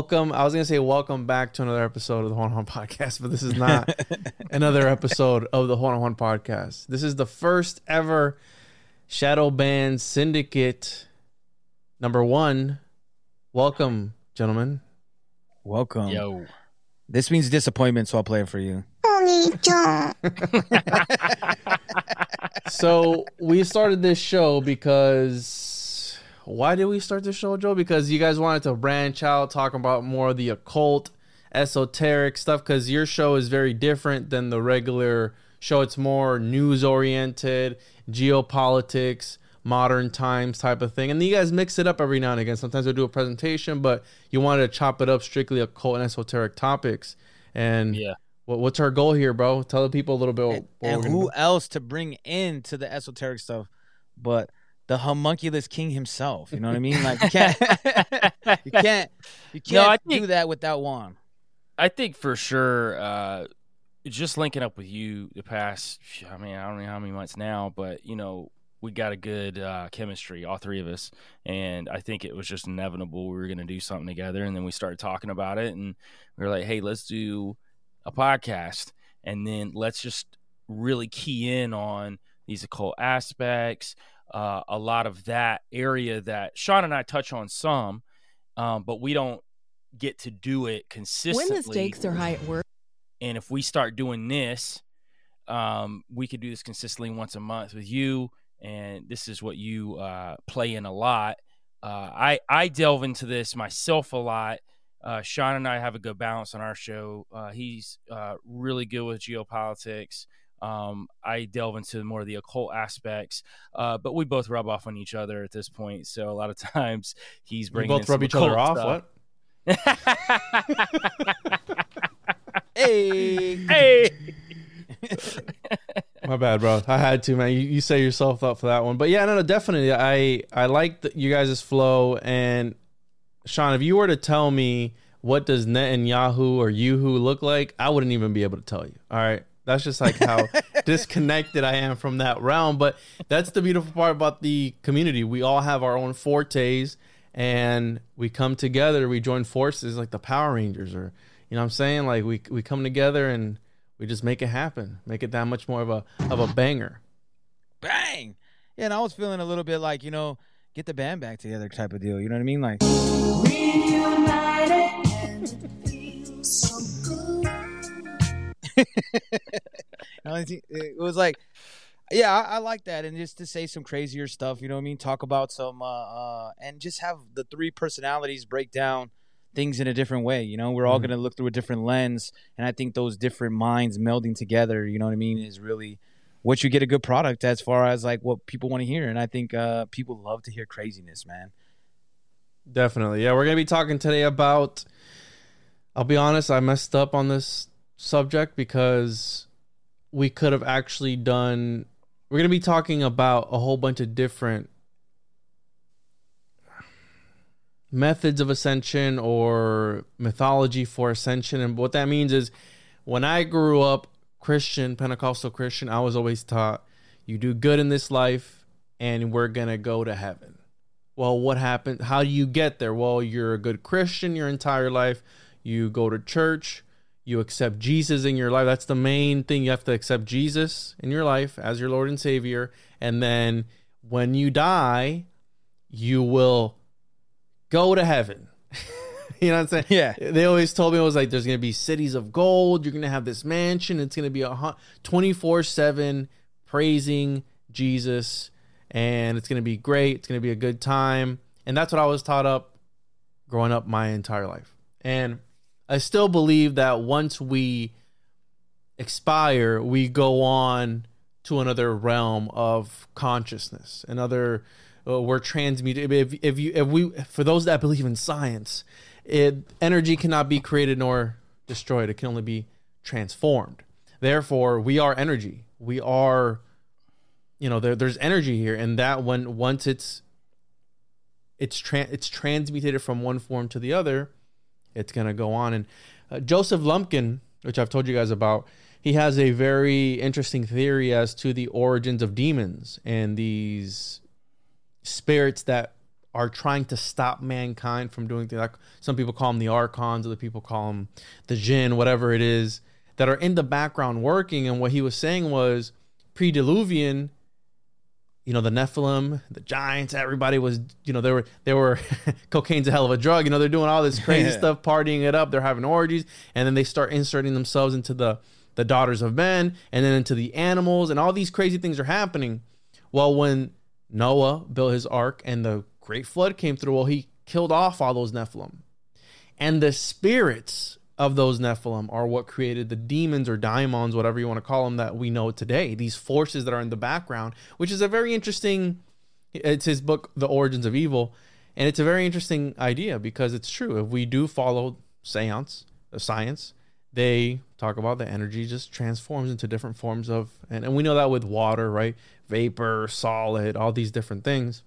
Welcome. I was gonna say welcome back to another episode of the Juan Juan Podcast, but this is not another episode of the Juan Juan Podcast. This is the first ever Shadowban Syndicate number one. Welcome, gentlemen. Welcome. Yo. This means disappointment, so I'll play it for you. So we started this show because why did we start the show, Joe? Because you guys wanted to branch out, talk about more of the occult, esoteric stuff. Because your show is very different than the regular show. It's more news oriented, geopolitics, modern times type of thing. And you guys mix it up every now and again. Sometimes we do a presentation, but you wanted to chop it up strictly occult and esoteric topics. And Yeah. what's our goal here, bro? Tell the people a little bit. And, and who else to bring into the esoteric stuff but the homunculus king himself? You know what I mean? Like you can't, you can't, you can't No, I do that without Juan. I think for sure, uh, just linking up with you the past, I mean, I don't know how many months now, but you know, we got a good uh, chemistry, all three of us, and I think it was just inevitable we were going to do something together. And then we started talking about it, and we were like, "Hey, let's do a podcast, and then let's just really key in on these occult aspects, uh, a lot of that area that Sean and I touch on some, um, but we don't get to do it consistently. When the stakes are high at work, And if we start doing this, um, we could do this consistently once a month with you. And this is what you uh, play in a lot. Uh, I I delve into this myself a lot. Uh, Sean and I have a good balance on our show. Uh, he's uh, really good with geopolitics. Um, I delve into more of the occult aspects, uh, but we both rub off on each other at this point. So a lot of times he's You bringing both in rub some each other off. stuff. What? Hey, hey. My bad, bro. I had to, man. You, you set yourself up for that one, but yeah, no, no, definitely. I I like the, you guys' flow. And Sean, if you were to tell me what does Netanyahu or Yuhu look like, I wouldn't even be able to tell you. All right, that's just like how disconnected I am from that realm. But that's the beautiful part about the community. We all have our own fortes, and we come together. We join forces like the Power Rangers, or you know, what I'm saying like we we come together and we just make it happen, make it that much more of a of a banger. bang! Yeah, and I was feeling a little bit like you know, get the band back together type of deal. You know what I mean? Like, I was- it was like, yeah, I, I like that, and just to say some crazier stuff. You know what I mean? Talk about some, uh, uh, and just have the three personalities break down things in a different way. You know, we're all Mhm. gonna look through a different lens, and I think those different minds melding together, you know what I mean, is really what you get a good product as far as like what people want to hear. And I think uh, people love to hear craziness, man. Definitely. Yeah, we're going to be talking today about I'll be honest, I messed up on this subject because we could have actually done we're going to be talking about a whole bunch of different methods of ascension or mythology for ascension. And what that means is when I grew up Christian, Pentecostal Christian, I was always taught you do good in this life and we're going to go to heaven. Well what happened? How do you get there? Well you're a good christian your entire life. You go to church you accept jesus in your life. That's the main thing. You have to accept jesus in your life as your lord and savior. And then when you die you will go to heaven. You know what i'm saying? Yeah. they always told me it was like there's gonna be cities of gold. You're gonna have this mansion. It's gonna be a 24 7 praising jesus. And it's gonna be great. It's gonna be a good time. And that's what i was taught up growing up my entire life. And i still believe that once we expire we go on to another realm of consciousness another uh, we're transmuted. If, if you if we for those that believe in science it energy cannot be created nor destroyed. It can only be transformed. Therefore we are energy. We are you know there, there's energy here and that when once it's it's tran it's transmutated from one form to the other it's going to go on. And uh, joseph lumpkin which i've told you guys about he has a very interesting theory as to the origins of demons and these spirits that are trying to stop mankind from doing things. Like some people call them the archons other people call them the jinn whatever it is that are in the background working. And what he was saying was pre-diluvian you know the nephilim the giants everybody was you know they were they were cocaine's a hell of a drug. You know they're doing all this crazy stuff partying it up. They're having orgies. And then they start inserting themselves into the the daughters of men and then into the animals. And all these crazy things are happening. Well when noah built his ark and the great flood came through well he killed off all those nephilim. And the spirits of those Nephilim are what created the demons or daimons, whatever you want to call them, that we know today. These forces that are in the background, which is a very interesting. It's his book, The Origins of Evil, and it's a very interesting idea because it's true. If we do follow seance, uh, science, they talk about the energy just transforms into different forms of, and, and we know that with water, right? Vapor, solid, all these different things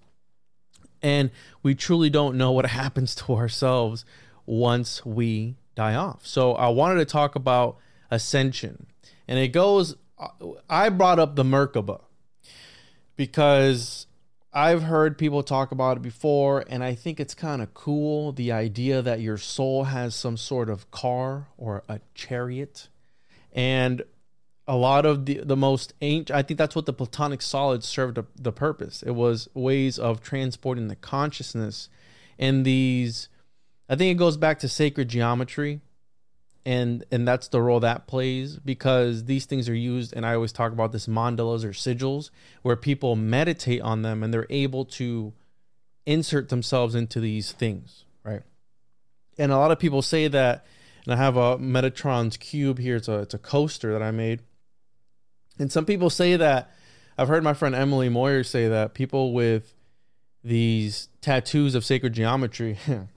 and we truly don't know what happens to ourselves once we die off. So I wanted to talk about ascension, and it goes. I brought up the Merkaba because I've heard people talk about it before, and I think it's kind of cool the idea that your soul has some sort of car or a chariot, and a lot of the the most ancient i think that's what the platonic solids served the, purpose it was ways of transporting the consciousness and these i think it goes back to sacred geometry and and that's the role that plays because these things are used and i always talk about this mandalas or sigils where people meditate on them and they're able to insert themselves into these things right? And a lot of people say that and i have a metatron's cube here it's a, it's a coaster that i made. And some people say that I've heard my friend Emily Moyer say that people with these tattoos of sacred geometry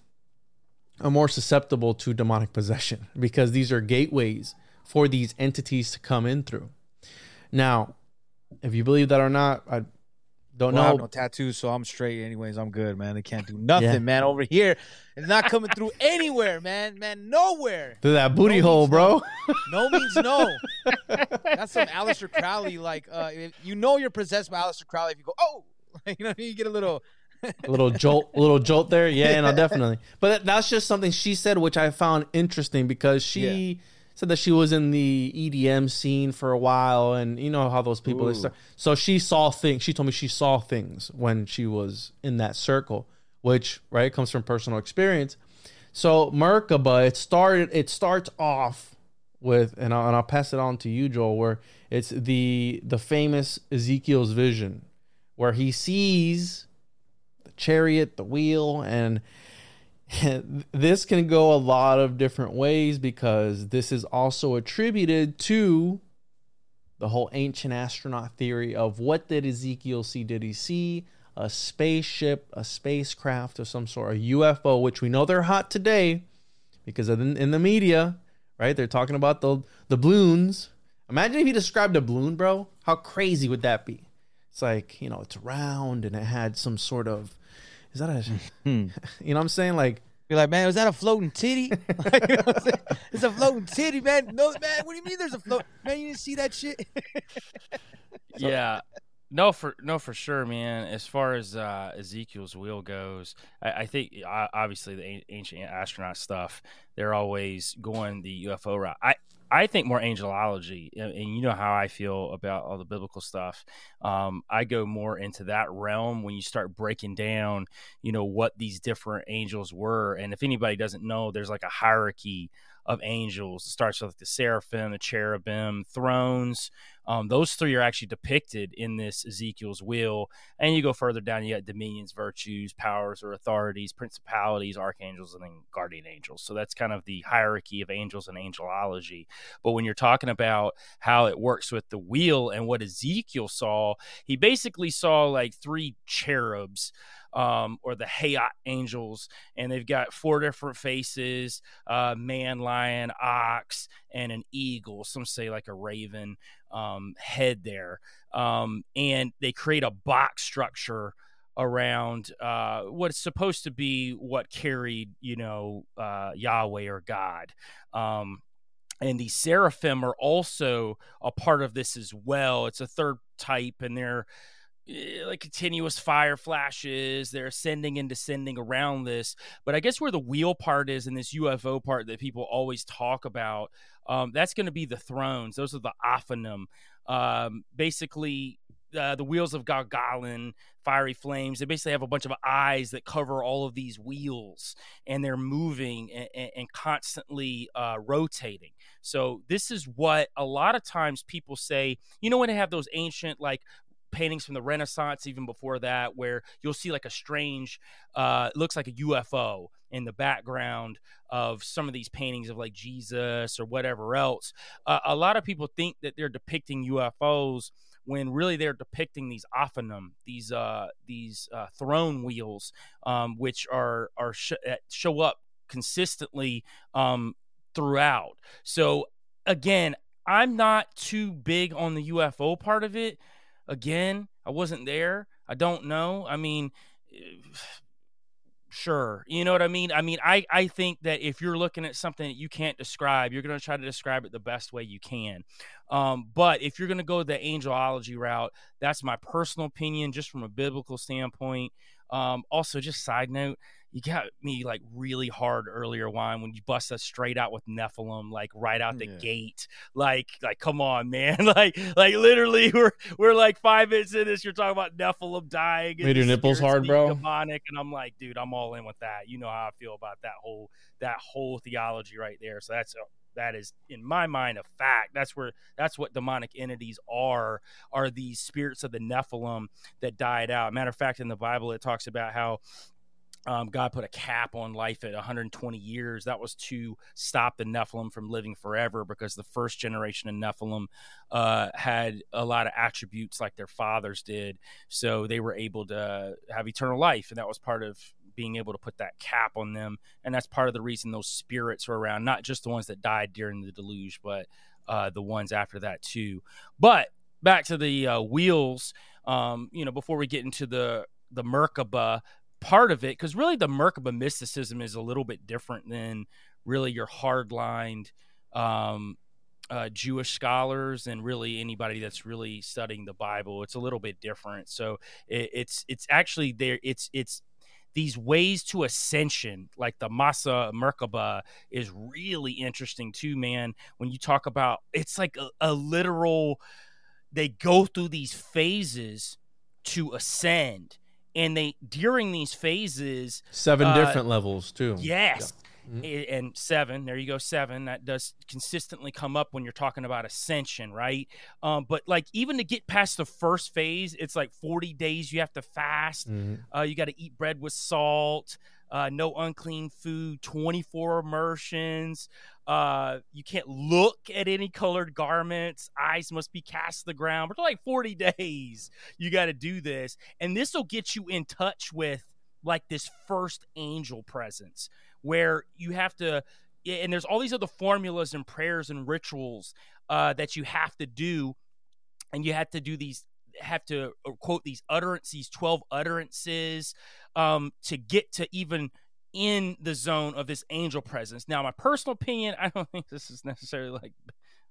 are more susceptible to demonic possession because these are gateways for these entities to come in through. Now, if you believe that or not, I don't Well, I have know. no tattoos, so I'm straight. Anyways, I'm good, man. They can't do nothing, Yeah. man. Over here, it's not coming through anywhere, man. Man, nowhere. Through that booty No hole, bro. No means no. That's some Aleister Crowley. Like, uh, you know you're possessed by Aleister Crowley if you go, oh, you know, you get a little. A little jolt, a little jolt there. Yeah, no, definitely. But that's just something she said, which I found interesting because she said that she was in the EDM scene for a while, and you know how those people. They start, so she saw things. She told me she saw things when she was in that circle, which right comes from personal experience. So Merkaba, it started. It starts off with, and I'll, and I'll pass it on to you, Joel, where it's the the famous Ezekiel's vision, where he sees chariot, the wheel, and this can go a lot of different ways because this is also attributed to the whole ancient astronaut theory of what did Ezekiel see? Did he see a spaceship, a spacecraft of some sort, a UFO, which we know they're hot today because in the media, right? They're talking about the the balloons. Imagine if you described a balloon, bro. How crazy would that be? It's like, you know, it's round and it had some sort of is that a you know what I'm saying? Like You're like, man, was that a floating titty? Like, you know what I'm saying? it's a floating titty, man. No, man. What do you mean? There's a float? Man, you didn't see that shit? yeah no for no for sure man as far as uh ezekiel's wheel goes i, I think uh, obviously the an- ancient astronaut stuff they're always going the ufo route i i think more angelology and, you know how i feel about all the biblical stuff um i go more into that realm when you start breaking down you know what these different angels were and if anybody doesn't know there's like a hierarchy of angels. It starts with the seraphim, the cherubim, thrones. Um, those three are actually depicted in this Ezekiel's wheel. And you go further down, you got dominions, virtues, powers or authorities, principalities, archangels, and then guardian angels. So that's kind of the hierarchy of angels and angelology. But when you're talking about how it works with the wheel and what Ezekiel saw, he basically saw like three cherubs um, or the Hayat angels, and they've got four different faces: uh, man, lion, ox, and an eagle. Some say like a raven um, head there, um, and they create a box structure around uh, what's supposed to be what carried, you know, uh, Yahweh or God. Um, and the seraphim are also a part of this as well. It's a third type, and they're like continuous fire flashes. They're ascending and descending around this. But I guess where the wheel part is in this UFO part that people always talk about, um, that's going to be the thrones. Those are the Ophanim. Um, basically, uh, the wheels of Galgalin, fiery flames. They basically have a bunch of eyes that cover all of these wheels, and they're moving and, and constantly uh, rotating. So this is what a lot of times people say. You know when they have those ancient like paintings from the Renaissance, even before that, where you'll see like a strange, uh, looks like a UFO in the background of some of these paintings of like Jesus or whatever else. Uh, a lot of people think that they're depicting UFOs when really they're depicting these ophanim, these uh, these uh, throne wheels, um, which are are sh- show up consistently um, throughout. So again, I'm not too big on the UFO part of it. Again, I wasn't there. I don't know. I mean, sure. You know what I mean? I mean, I, I think that if you're looking at something that you can't describe, you're going to try to describe it the best way you can. Um, but if you're going to go the angelology route, that's my personal opinion, just from a biblical standpoint. Um, also, just side note, you got me like really hard earlier, wine when you bust us straight out with Nephilim, like right out the Yeah. gate. Like, like, come on, man! like, like literally, we're we're like five minutes in this. You're talking about Nephilim dying, Made your nipples hard, bro? Demonic, and I'm like, dude, I'm all in with that. You know how I feel about that whole that whole theology right there. So that's a that is in my mind a fact that's where that's what demonic entities are are these spirits of the nephilim that died out matter of fact in the bible it talks about how um, God put a cap on life at 120 years. That was to stop the Nephilim from living forever because the first generation of Nephilim uh, had a lot of attributes like their fathers did. So they were able to have eternal life. And that was part of being able to put that cap on them. And that's part of the reason those spirits were around, not just the ones that died during the deluge, but uh, the ones after that too. But back to the uh, wheels, um, you know, before we get into the the Merkaba part of it, because really the Merkaba mysticism is a little bit different than really your hardlined um, uh, Jewish scholars and really anybody that's really studying the Bible. It's a little bit different. So it, it's it's actually there. It's it's these ways to ascension, like the Masa Merkaba, is really interesting too, man. When you talk about it's like a, a literal, they go through these phases to ascend. And they during these phases, Seven Uh, different levels too. Yes. Mhm. And seven, there you go, seven. That does consistently come up when you're talking about ascension, right? Um, but like even to get past the first phase, it's like 40 days you have to fast. Mhm. Uh, you got to eat bread with salt. Uh, no unclean food, 24 immersions. Uh, you can't look at any colored garments. Eyes must be cast to the ground. For like 40 days, you got to do this. And this will get you in touch with like this first angel presence where you have to, and there's all these other formulas and prayers and rituals uh, that you have to do. And you have to do these have to uh, quote these utterances, these 12 utterances um, to get to even in the zone of this angel presence. Now, my personal opinion, I don't think this is necessarily like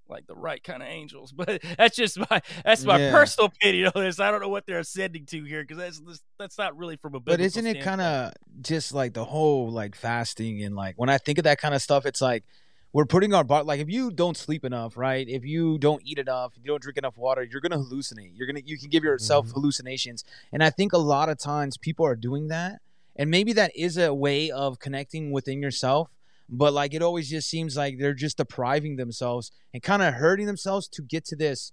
like the right kind of angels, but that's just my that's my Yeah. personal opinion on this. I don't know what they're ascending to here because that's that's not really from a But isn't it kind of just like the whole like fasting and like when I think of that kind of stuff, it's like we're putting our body like if you don't sleep enough, right? If you don't eat enough, if you don't drink enough water, you're gonna hallucinate. You're gonna you can give yourself mm-hmm. hallucinations, and I think a lot of times people are doing that, and maybe that is a way of connecting within yourself. But like it always just seems like they're just depriving themselves and kind of hurting themselves to get to this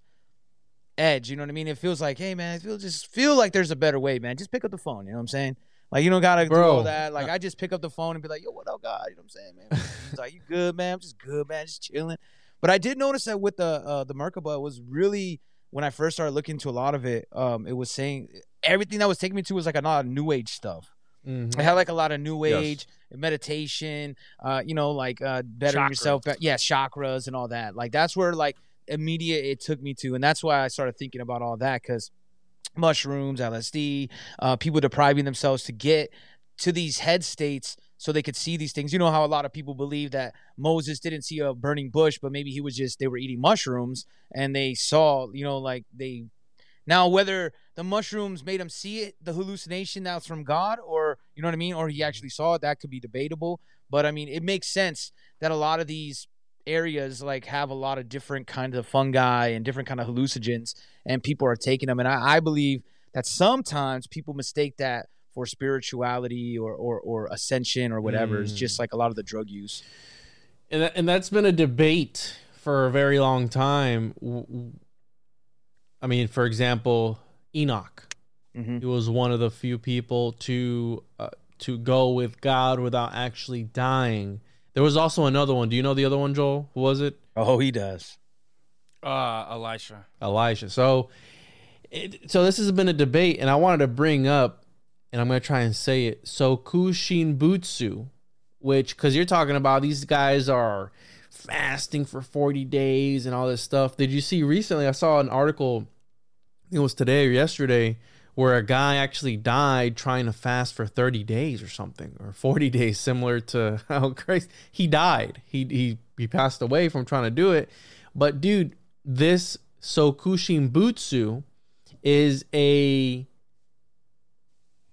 edge. You know what I mean? It feels like, hey man, I feel just feel like there's a better way, man. Just pick up the phone. You know what I'm saying? Like you don't gotta do all that. Like I just pick up the phone and be like, yo, what up, God? You know what I'm saying, man? He's like, you good, man? I'm just good, man. Just chilling. But I did notice that with the uh, the Merkaba, it was really when I first started looking into a lot of it. Um, it was saying everything that was taking me to was like a lot of new age stuff. Mhm. I had like a lot of new Yes. age meditation, uh, you know, like uh, bettering Chakras. yourself. Yeah, chakras and all that. Like that's where like immediate it took me to, and that's why I started thinking about all that because mushrooms, LSD, uh, people depriving themselves to get to these head states so they could see these things. You know how a lot of people believe that Moses didn't see a burning bush, but maybe he was just they were eating mushrooms and they saw, you know, like they now whether the mushrooms made him see it, the hallucination that's from God, or you know what I mean, or he actually saw it, that could be debatable. But I mean, it makes sense that a lot of these areas like have a lot of different kinds of fungi and different kind of hallucinogens, and people are taking them. And I, I believe that sometimes people mistake that for spirituality or or, or ascension or whatever. It's just like a lot of the drug use. and that, and that's been a debate for a very long time. i mean, for example, Enoch. Mhm. He was one of the few people to uh, to go with God without actually dying. There was also another one. Do you know the other one, Joel? Who was it? Oh, he does. uh, Elisha? Elijah. So, it, so this has been a debate, and I wanted to bring up, and I'm going to try and say it. Sokushin Butsu, which because you're talking about these guys are fasting for 40 days and all this stuff. Did you see recently? I saw an article. I think it was today or yesterday. Where a guy actually died trying to fast for 30 days or something, or 40 days, similar to how Christ he died. He he he passed away from trying to do it. But dude, this Sokushin Butsu is a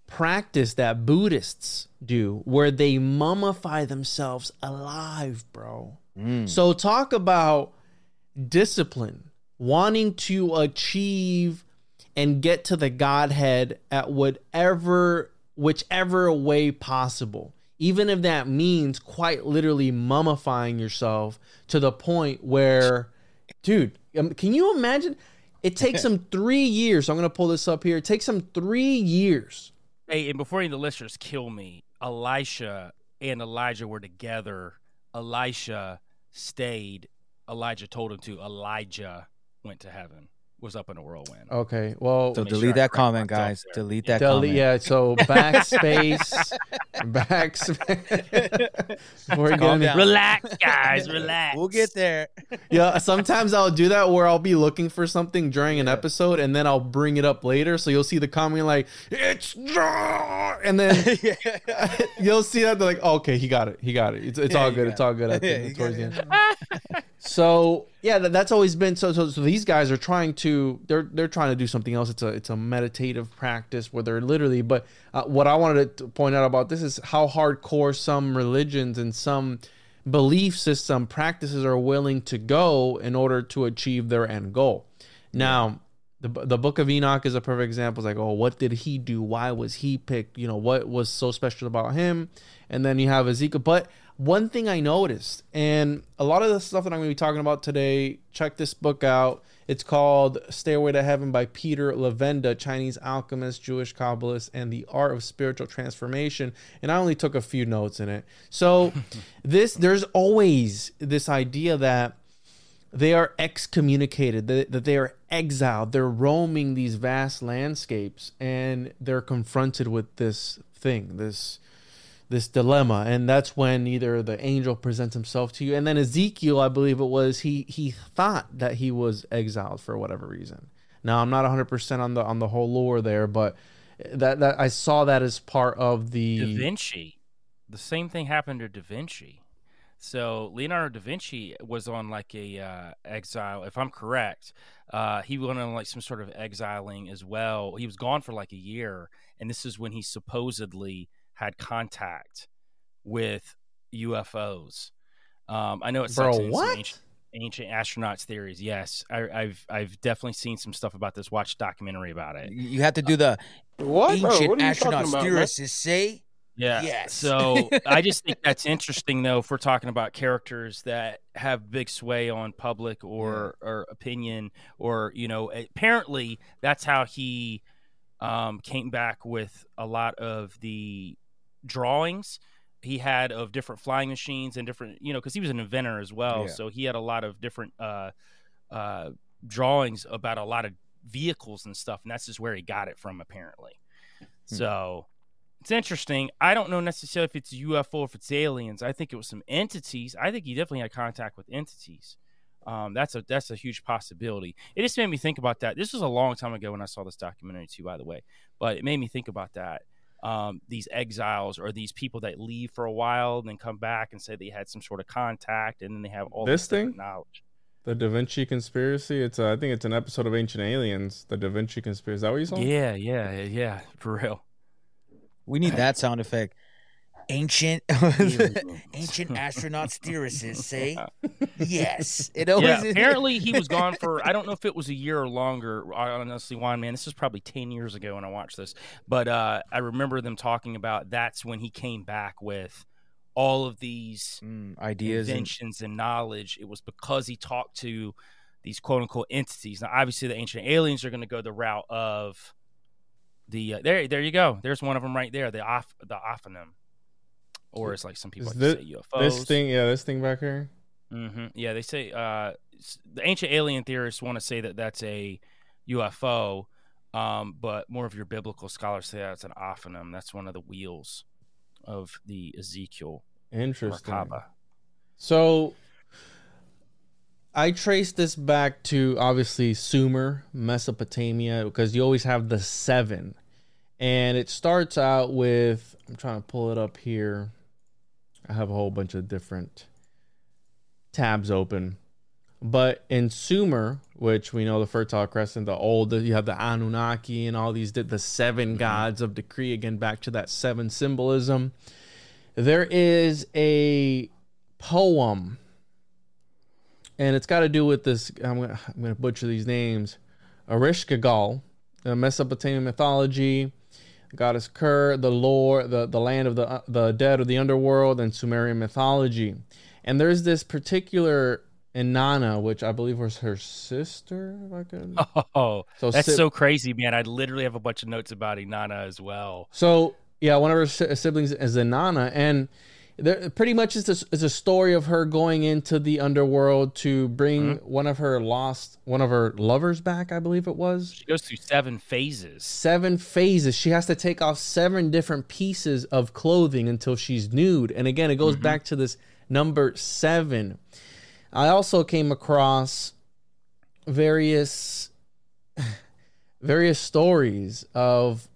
practice that Buddhists do where they mummify themselves alive, bro. Mm. So talk about discipline, wanting to achieve and get to the Godhead at whatever whichever way possible. Even if that means quite literally mummifying yourself to the point where dude, um, can you imagine? It takes them three years. I'm gonna pull this up here. It takes them three years. Hey, and before any of the listeners kill me, Elisha and Elijah were together. Elisha stayed. Elijah told him to. Elijah went to heaven. Was up in a whirlwind. Okay, well, So delete sure that comment, guys. Delete that delete, comment. yeah. So backspace, backspace. Before we get Calm down. Relax, guys. Relax. We'll get there. Yeah, sometimes I'll do that where I'll be looking for something during an episode and then I'll bring it up later. So you'll see the comment like it's and then you'll see that they're like, oh, okay, he got it, he got it. It's, it's Yeah, all good. got It's all good. At the, Yeah, towards the end. So yeah, that, that's always been so, so. So these guys are trying to they're they're trying to do something else. It's a it's a meditative practice where they're literally. But uh, what I wanted to point out about this is how hardcore some religions and some belief system practices are willing to go in order to achieve their end goal. Now. The, the book of Enoch is a perfect example. It's like, oh, what did he do? Why was he picked? You know, what was so special about him? And then you have Ezekiel. But one thing I noticed, and a lot of the stuff that I'm going to be talking about today, check this book out. It's called Stairway to Heaven by Peter Levenda, Chinese alchemist, Jewish Kabbalist, and the Art of Spiritual Transformation. And I only took a few notes in it. So this there's always this idea that they are excommunicated, that, that they are exiled. They're roaming these vast landscapes and they're confronted with this thing, this this dilemma and that's when either the angel presents himself to you and then ezekiel i believe it was he he thought that he was exiled for whatever reason now i'm not 100% on the on the whole lore there but that that i saw that as part of the Da Vinci. The same thing happened to Da Vinci. So Leonardo da Vinci was on like a uh, exile, if I'm correct. Uh, he went on like some sort of exiling as well. He was gone for like a year, and this is when he supposedly had contact with UFOs. Um, I know it Bro, it's some what? Ancient, ancient astronauts theories. Yes, I, I've I've definitely seen some stuff about this. Watch documentary about it. You have to do the What? Bro, ancient what are you astronaut man? theorists say. Yeah. Yes. So I just think that's interesting, though, if we're talking about characters that have big sway on public or or opinion, or you know, apparently that's how he um, came back with a lot of the drawings he had of different flying machines and different, you know, because he was an inventor as well, Yeah. so he had a lot of different uh, uh, drawings about a lot of vehicles and stuff, and that's just where he got it from, apparently. So it's interesting. I don't know necessarily if it's UFO or if it's aliens. I think it was some entities. I think he definitely had contact with entities. Um, that's a that's a huge possibility. It just made me think about that. This was a long time ago when I saw this documentary too, by the way. But it made me think about that. Um, these exiles or these people that leave for a while and then come back and say they had some sort of contact and then they have all This this, thing? knowledge. the da vinci conspiracy it's uh, i think it's an episode of ancient aliens the da vinci conspiracy is that what you saw Yeah, yeah, yeah, yeah, for real. We need that sound effect. Ancient, Aliens. ancient astronauts theorists say yes. It always yeah, apparently he was gone for I don't know if it was a year or longer. Honestly, Juan, man, this is probably ten years ago when I watched this, but uh, I remember them talking about that's when he came back with all of these Mm, ideas. And, inventions and knowledge. It was because he talked to these quote unquote entities. Now, obviously, the ancient aliens are going to go the route of the uh, there. There you go. There's one of them right there. The off the ophanim, or it's like some people like to say UFOs. this thing yeah this thing back here hmm Yeah, they say uh, the ancient alien theorists want to say that that's a UFO, um, but more of your biblical scholars say that's an ophanim. That's one of the wheels of the Ezekiel interesting Merkaba. So I trace this back to obviously Sumer, Mesopotamia, because you always have the seven. And it starts out with I'm trying to pull it up here. I have a whole bunch of different tabs open. But in Sumer, which we know the Fertile Crescent, the old, you have the Anunnaki and all these, the 7 gods of decree, again, back to that seven symbolism. There is a poem, and it's got to do with this. I'm gonna, I'm gonna butcher these names. Ereshkigal, uh, Mesopotamian mythology, goddess Ker, the lore, the, the land of the uh, the dead or the underworld, and Sumerian mythology. And there's this particular Inanna, which I believe was her sister. If I could. Oh, So that's si- so crazy, man! I literally have a bunch of notes about Inanna as well. So yeah, one of her si- siblings is Inanna, and there pretty much is this is a story of her going into the underworld to bring mm-hmm. one of her lost one of her lovers back. I believe it was She goes through seven phases. seven phases. She has to take off seven different pieces of clothing until she's nude. And again, it goes mm-hmm. back to this number seven. I also came across various various stories of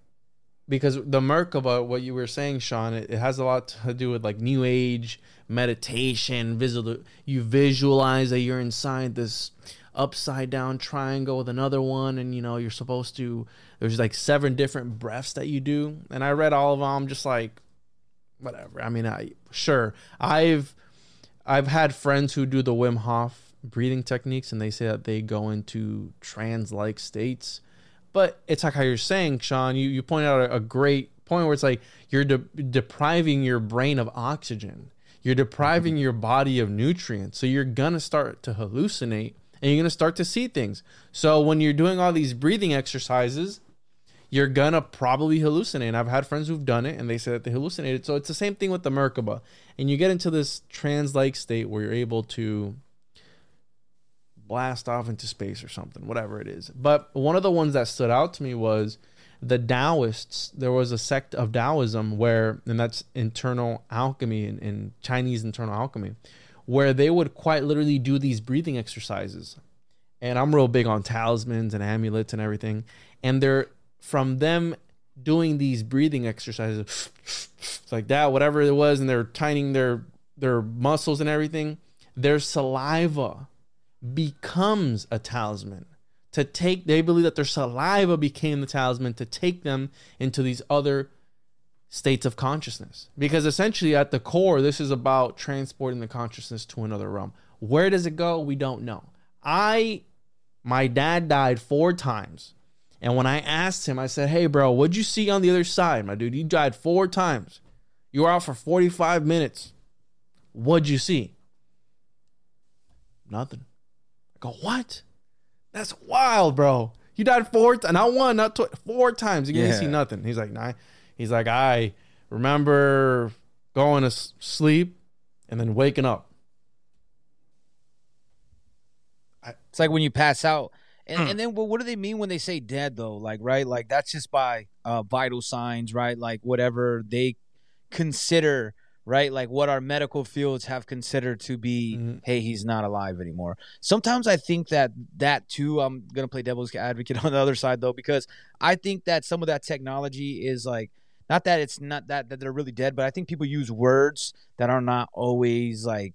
because the Merkaba, what you were saying, Sean, it, it has a lot to do with like new age meditation, visual you visualize that you're inside this upside down triangle with another one and you know you're supposed to there's like seven different breaths that you do. And i read all of them I'm just like whatever. I mean i sure. I've i've had friends who do the wim hof breathing techniques and they say that they go into trance like states but it's like how you're saying sean you, you point out a, a great point where it's like you're de- depriving your brain of oxygen you're depriving your body of nutrients so you're gonna start to hallucinate and you're going to start to see things. So when you're doing all these breathing exercises, you're gonna probably hallucinate. And I've had friends who've done it and they say that they hallucinated. So it's the same thing with the Merkaba. And you get into this trance like state where you're able to blast off into space or something, whatever it is. But one of the ones that stood out to me was the Taoists. There was a sect of Taoism where, and that's internal alchemy in, in Chinese internal alchemy, where they would quite literally do these breathing exercises. And I'm real big on talismans and amulets and everything. And they're from them doing these breathing exercises like that, whatever it was, and they're tightening their their muscles and everything, their saliva becomes a talisman. To take, they believe that their saliva became the talisman to take them into these other states of consciousness. Because essentially, at the core, this is about transporting the consciousness to another realm. Where does it go? We don't know. I, my dad died four times and when I asked him, I said, Hey, bro, what'd you see on the other side, my dude? You died four times. You were out for 45 minutes. What'd you see? Nothing. I go, What? That's wild, bro. You died four times, not one, not tw- four times. You didn't see nothing. He's like, Nah. He's like, I remember going to sleep and then waking up. It's like when you pass out. And, Hmm. and then well, what do they mean when they say dead though? Like right, like that's just by uh, vital signs, right? Like whatever they consider, right? Like what our medical fields have considered to be, Mhm. hey, he's not alive anymore. Sometimes I think that that too. I'm gonna play devil's advocate on the other side though, because I think that some of that technology is like not that it's not that that they're really dead, but I think people use words that are not always like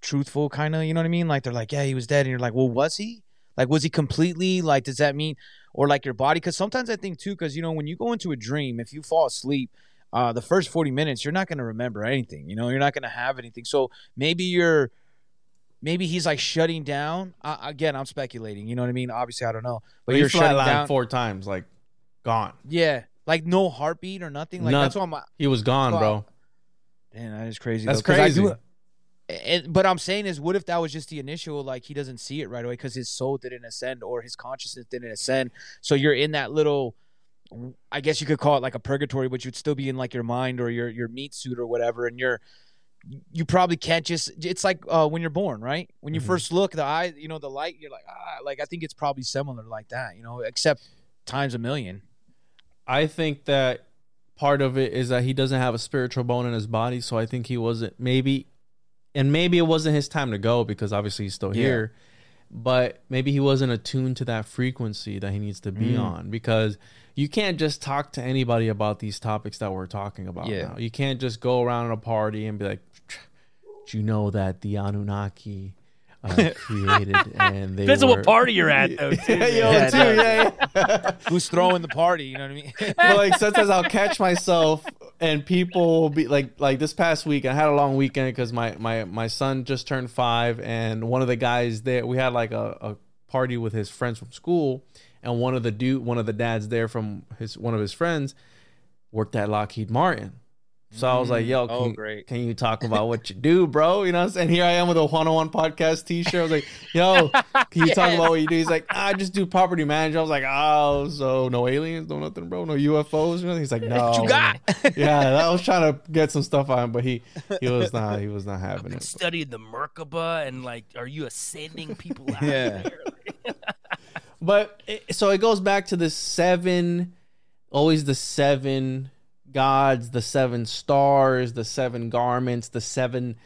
truthful kind of you know what i mean like they're like yeah he was dead and you're like well was he like was he completely like does that mean or like your body because sometimes i think too because you know when you go into a dream if you fall asleep uh the first 40 minutes you're not going to remember anything you know you're not going to have anything so maybe you're maybe he's like shutting down uh, again i'm speculating you know what i mean obviously i don't know but But you're you shutting down four times, like gone. yeah like no heartbeat or nothing like None. that's what i'm He was gone, bro. Man, that is crazy. That's though, I crazy. do- and, but I'm saying is, what if that was just the initial? Like he doesn't see it right away because his soul didn't ascend or his consciousness didn't ascend. So you're in that little, I guess you could call it like a purgatory, but you'd still be in like your mind or your your meat suit or whatever, and you're you probably can't just. It's like uh, when you're born, right? When you Mhm. first look, the eye, you know, the light, you're like ah, like I think it's probably similar like that, you know, except times a million. I think that part of it is that he doesn't have a spiritual bone in his body, so I think he wasn't maybe, and maybe it wasn't his time to go because obviously he's still Yeah. here, but maybe he wasn't attuned to that frequency that he needs to be Mm. on because you can't just talk to anybody about these topics that we're talking about Yeah. now. You can't just go around at a party and be like, "Do you know that the Anunnaki uh, created and they Depends on what party you're at, though. Too, yeah, yo, Yeah, too, yeah, yeah. Who's throwing the party? You know what I mean? but like sometimes I'll catch myself and people will be like like this past week I had a long weekend because my my my son just turned five and one of the guys there we had like a, a party with his friends from school and one of the dude one of the dads there from his one of his friends worked at Lockheed Martin. So I was like, mm-hmm. yo, oh, can, Oh, you, great. can you talk about what you do, bro? You know what I'm saying? Here I am with a one on one podcast t shirt. I was like, yo, can you talk about what you do? He's like, ah, I just do property management. I was like, oh, so no aliens, no nothing, bro, no UFOs or nothing. He's like, no. What you got? yeah, I was trying to get some stuff on him, but he he was not he was not having been it. studying the Merkaba and like, are you ascending people out Yeah. there? But it, so it goes back to the seven, always the seven gods, the seven stars, the seven garments, the seven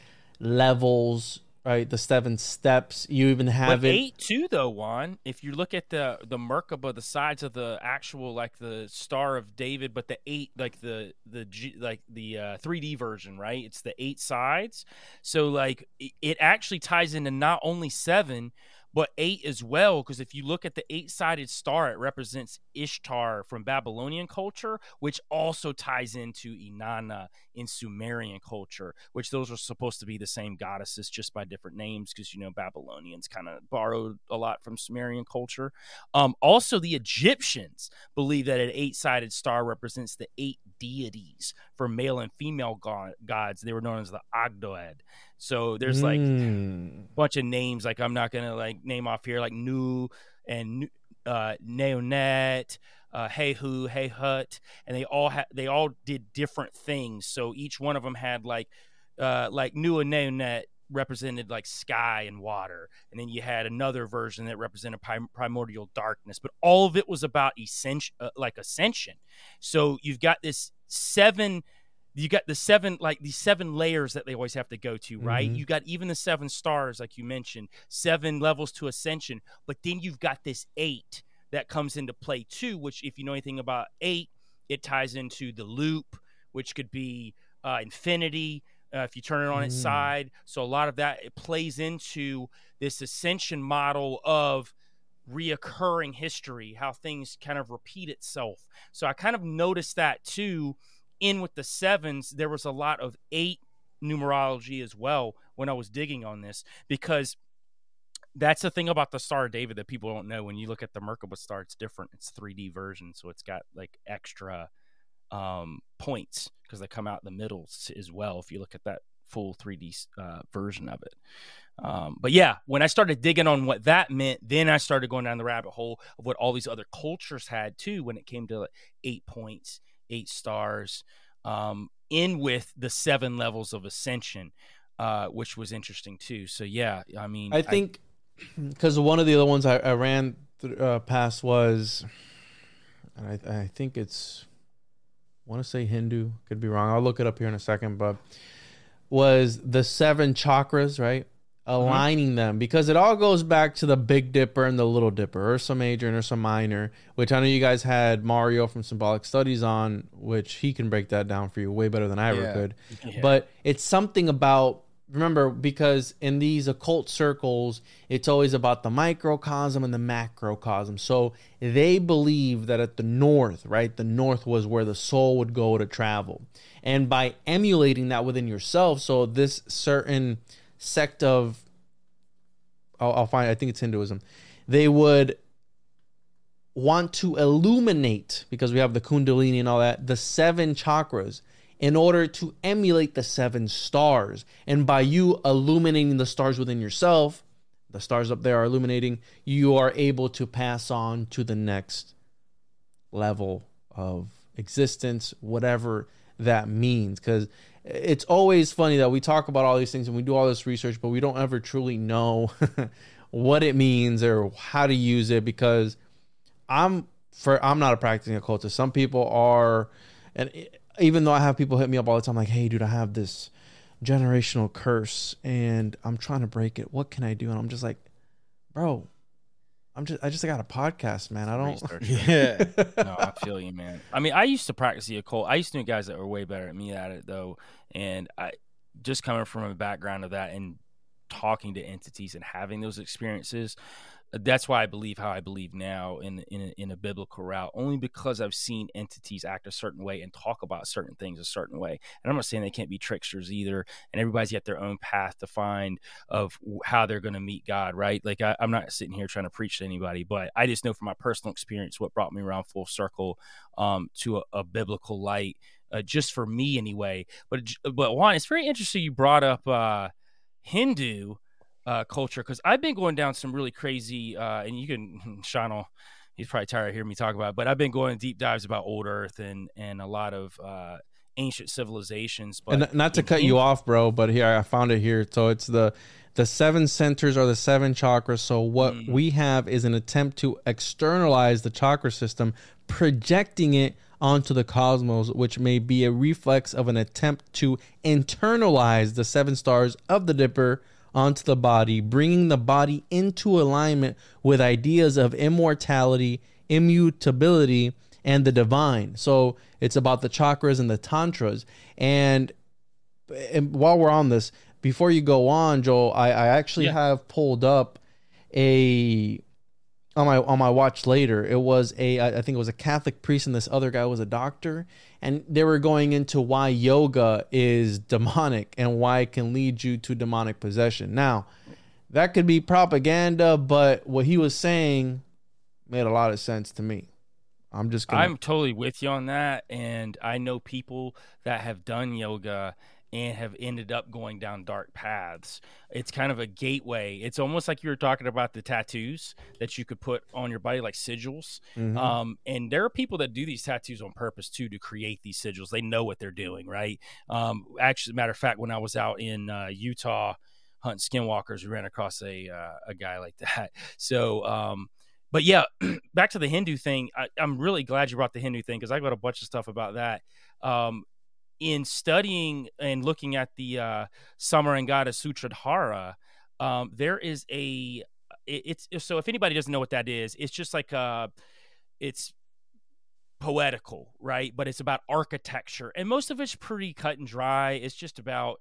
levels, right? The seven steps. You even have But it. eight too, though, Juan. If you look at the the Merkaba, the sides of the actual like the Star of David, but the eight like the the G, like the uh, 3D version, right? It's the eight sides. So like it, it actually ties into not only seven. But eight as well, because if you look at the eight sided star, it represents Ishtar from Babylonian culture, which also ties into Inanna in Sumerian culture, which those are supposed to be the same goddesses just by different names because you know Babylonians kind of borrowed a lot from Sumerian culture. Um, also, the Egyptians believe that an eight-sided star represents the eight deities for male and female go- gods. They were known as the Ogdoad. So there's like Mm. bunch of names like I'm not gonna like name off here like Nu and uh, Naunet, uh, Hey Who, Hey Hut, and they all had they all did different things. So each one of them had like uh, like Nu and Naunet represented like sky and water, and then you had another version that represented prim- primordial darkness. But all of it was about ascension, uh, like ascension. So you've got this seven you got the seven like these seven layers that they always have to go to right Mhm. you got even the seven stars like you mentioned seven levels to ascension but then you've got this eight that comes into play too which if you know anything about eight it ties into the loop which could be uh, infinity uh, if you turn it on its Mm. side so a lot of that it plays into this ascension model of reoccurring history how things kind of repeat itself so i kind of noticed that too in with the sevens, there was a lot of eight numerology as well when I was digging on this because that's the thing about the Star of David that people don't know. When you look at the Merkaba star, it's different. It's 3D version, so it's got like extra um, points because they come out in the middle as well. If you look at that full 3D uh, version of it. Um, but yeah, when I started digging on what that meant, then I started going down the rabbit hole of what all these other cultures had too when it came to like, eight points, eight stars, um, in with the seven levels of ascension, uh, which was interesting too. So yeah, I mean, I think because one of the other ones I, I ran th- uh, past was, and I, I think it's, want to say Hindu, could be wrong. I'll look it up here in a second, but was the seven chakras, right? Mm-hmm. Aligning them because it all goes back to the Big Dipper and the Little Dipper, Ursa Major and Ursa Minor, which I know you guys had Mario from Symbolic Studies on, which he can break that down for you way better than I ever Yeah. could Yeah. but it's something about remember because in these occult circles it's always about the microcosm and the macrocosm. So they believe that at the north right the north was where the soul would go to travel. And by emulating that within yourself so this certain sect of I'll, I'll find i think it's hinduism they would want to illuminate because we have the kundalini and all that the seven chakras in order to emulate the seven stars and by you illuminating the stars within yourself the stars up there are illuminating you are able to pass on to the next level of existence whatever that means because it's always funny that we talk about all these things and we do all this research but we don't ever truly know what it means or how to use it because I'm for I'm not a practicing occultist. Some people are, and even though I have people hit me up all the time, like, "Hey, dude, I have this generational curse and I'm trying to break it. What can I do?" And I'm just like, "Bro, I'm just I just got a podcast, man. I don't." Yeah. no, I feel you, man. I mean, I used to practice the occult. I used to know guys that were way better than me at it, though. And I just coming from a background of that and talking to entities and having those experiences. That's why I believe how I believe now in in a, in a biblical route, only because I've seen entities act a certain way and talk about certain things a certain way. And I'm not saying they can't be tricksters either. And everybody's got their own path to find of how they're going to meet God, right? Like I, I'm not sitting here trying to preach to anybody, but I just know from my personal experience what brought me around full circle um, to a, a biblical light, uh, just for me anyway. But but Juan, it's very interesting you brought up uh, Hindu uh, culture because I've been going down some really crazy, uh, and you can Sean will he's probably tired of hearing me talk about it, but I've been going deep dives about old Earth and and a lot of uh, ancient civilizations. But and not to cut you off, bro, but here I found it here. So it's the the seven centers are the seven chakras. So what Mm. we have is an attempt to externalize the chakra system, projecting it onto the cosmos, which may be a reflex of an attempt to internalize the seven stars of the Dipper onto the body, bringing the body into alignment with ideas of immortality, immutability, and the divine. So it's about the chakras and the tantras. And, and while we're on this, before you go on, Joel, I, I actually Yeah. have pulled up a on my on my watch later. It was a I think it was a Catholic priest and this other guy was a doctor, and they were going into why yoga is demonic and why it can lead you to demonic possession. Now, that could be propaganda, but what he was saying made a lot of sense to me. I'm just gonna I'm totally with you on that, and I know people that have done yoga, and have ended up going down dark paths. It's kind of a gateway. It's almost like you were talking about the tattoos that you could put on your body, like sigils. Mhm. Um, and there are people that do these tattoos on purpose too to create these sigils. They know what they're doing, right? Um, actually, matter of fact, when I was out in uh, Utah hunting skinwalkers, we ran across a uh, a guy like that. So, um, but yeah, back to the Hindu thing. I, I'm really glad you brought the Hindu thing because I got a bunch of stuff about that. Um, in studying and looking at the uh, Samarangana Sutradhara, um, there is a it, it's so if anybody doesn't know what that is, it's just like uh it's poetical, right? But it's about architecture, and most of it's pretty cut and dry. It's just about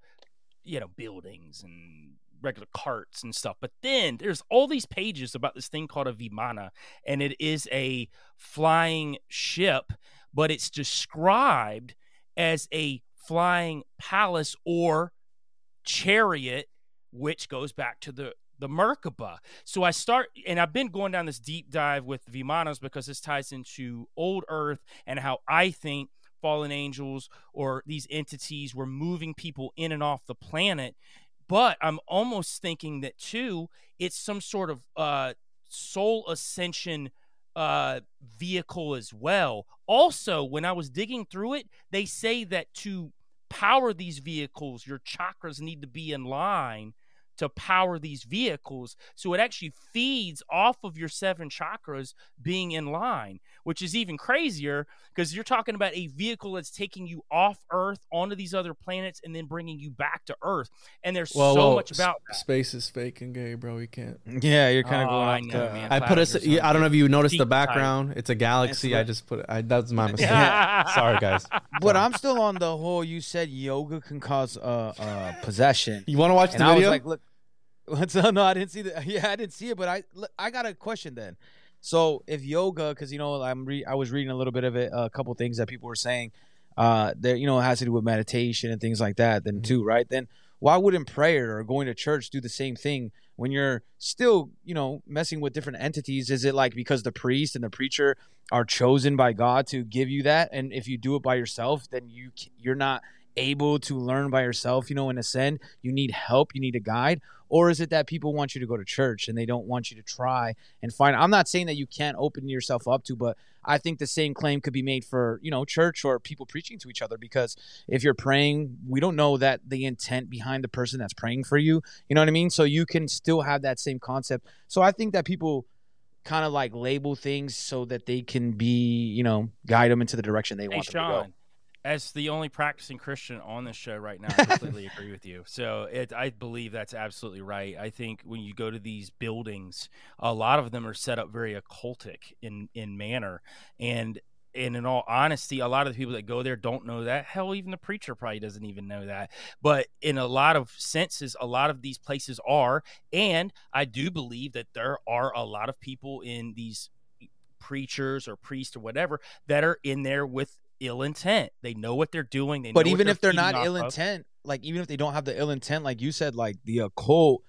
you know buildings and regular carts and stuff. But then there's all these pages about this thing called a vimana, and it is a flying ship, but it's described as a flying palace or chariot, which goes back to the the Merkaba. So I start, and I've been going down this deep dive with Vimanas because this ties into old Earth and how I think fallen angels or these entities were moving people in and off the planet. But I'm almost thinking that too, it's some sort of uh, soul ascension uh, vehicle as well. Also, when I was digging through it, they say that to power these vehicles, your chakras need to be in line to power these vehicles. So it actually feeds off of your seven chakras being in line, which is even crazier because you're talking about a vehicle that's taking you off Earth onto these other planets and then bringing you back to Earth. And there's Well, so well, much about s- space is fake and gay, bro. You can't. Yeah, you're kind of Oh, going I know, man. I put clouds a. or yeah, I don't know if you noticed the Deep dive. background. It's a galaxy. It's I just put. I, that's my mistake. Sorry, guys. But I'm still on the whole. You said yoga can cause uh, uh possession, You want to watch and the I was video? like, look, what's no, I didn't see the. Yeah, I didn't see it, but I I got a question then. So if yoga, because you know I'm re- I was reading a little bit of it, a couple things that people were saying, uh, there you know it has to do with meditation and things like that. Then too, right? Then why wouldn't prayer or going to church do the same thing when you're still you know messing with different entities? Is it like because the priest and the preacher are chosen by God to give you that, and if you do it by yourself, then you you're not able to learn by yourself, you know, and ascend. You need help. You need a guide. Or is it that people want you to go to church and they don't want you to try and find? I'm not saying that you can't open yourself up to, but I think the same claim could be made for you know church or people preaching to each other because if you're praying, we don't know that the intent behind the person that's praying for you. You know what I mean? So you can still have that same concept. So I think that people kind of like label things so that they can be you know guide them into the direction they Hey, want them to go. As the only practicing Christian on this show right now, I completely agree with you. So it, I believe that's absolutely right. I think when you go to these buildings, a lot of them are set up very occultic in in manner, and and in all honesty, a lot of the people that go there don't know that. Hell, even the preacher probably doesn't even know that. But in a lot of senses, a lot of these places are, and I do believe that there are a lot of people in these preachers or priests or whatever that are in there with ill intent. They know what they're doing. They but even if they're not ill of. intent like even if they don't have the ill intent like you said like the occult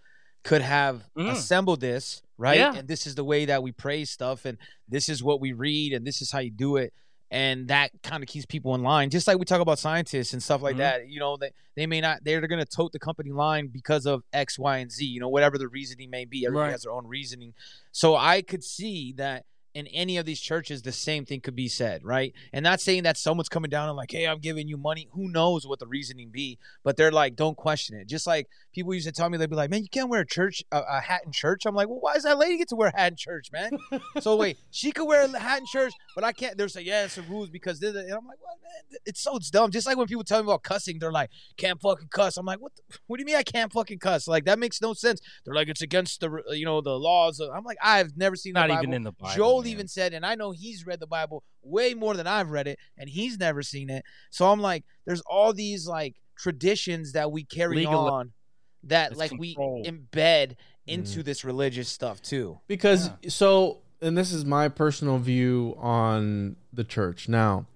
could have Mm. assembled this right Yeah. and this is the way that we praise stuff and this is what we read and this is how you do it and that kind of keeps people in line just like we talk about scientists and stuff like Mhm. that you know they, they may not they're going to tote the company line because of x y and z you know whatever the reasoning may be everybody Right. has their own reasoning so i could see that in any of these churches, the same thing could be said, right? And not saying that someone's coming down and like, hey, I'm giving you money. Who knows what the reasoning be? But they're like, don't question it. Just like people used to tell me, they'd be like, man, you can't wear a church a, a hat in church. I'm like, well, why does that lady get to wear a hat in church, man? so wait, she could wear a hat in church, but I can't. They're saying, yeah, it's the rules because this. And I'm like, what, man? It's so dumb. Just like when people tell me about cussing, they're like, can't fucking cuss. I'm like, what? The, what do you mean I can't fucking cuss? Like that makes no sense. They're like, it's against the you know the laws. I'm like, I've never seen that. Not even Bible. in the Bible. Joel even said, and I know he's read the Bible way more than I've read it, and he's never seen it. So I'm like, there's all these like traditions that we carry Legal- on that It's like we embed into mm. this religious stuff too. because so and this is my personal view on the church. Now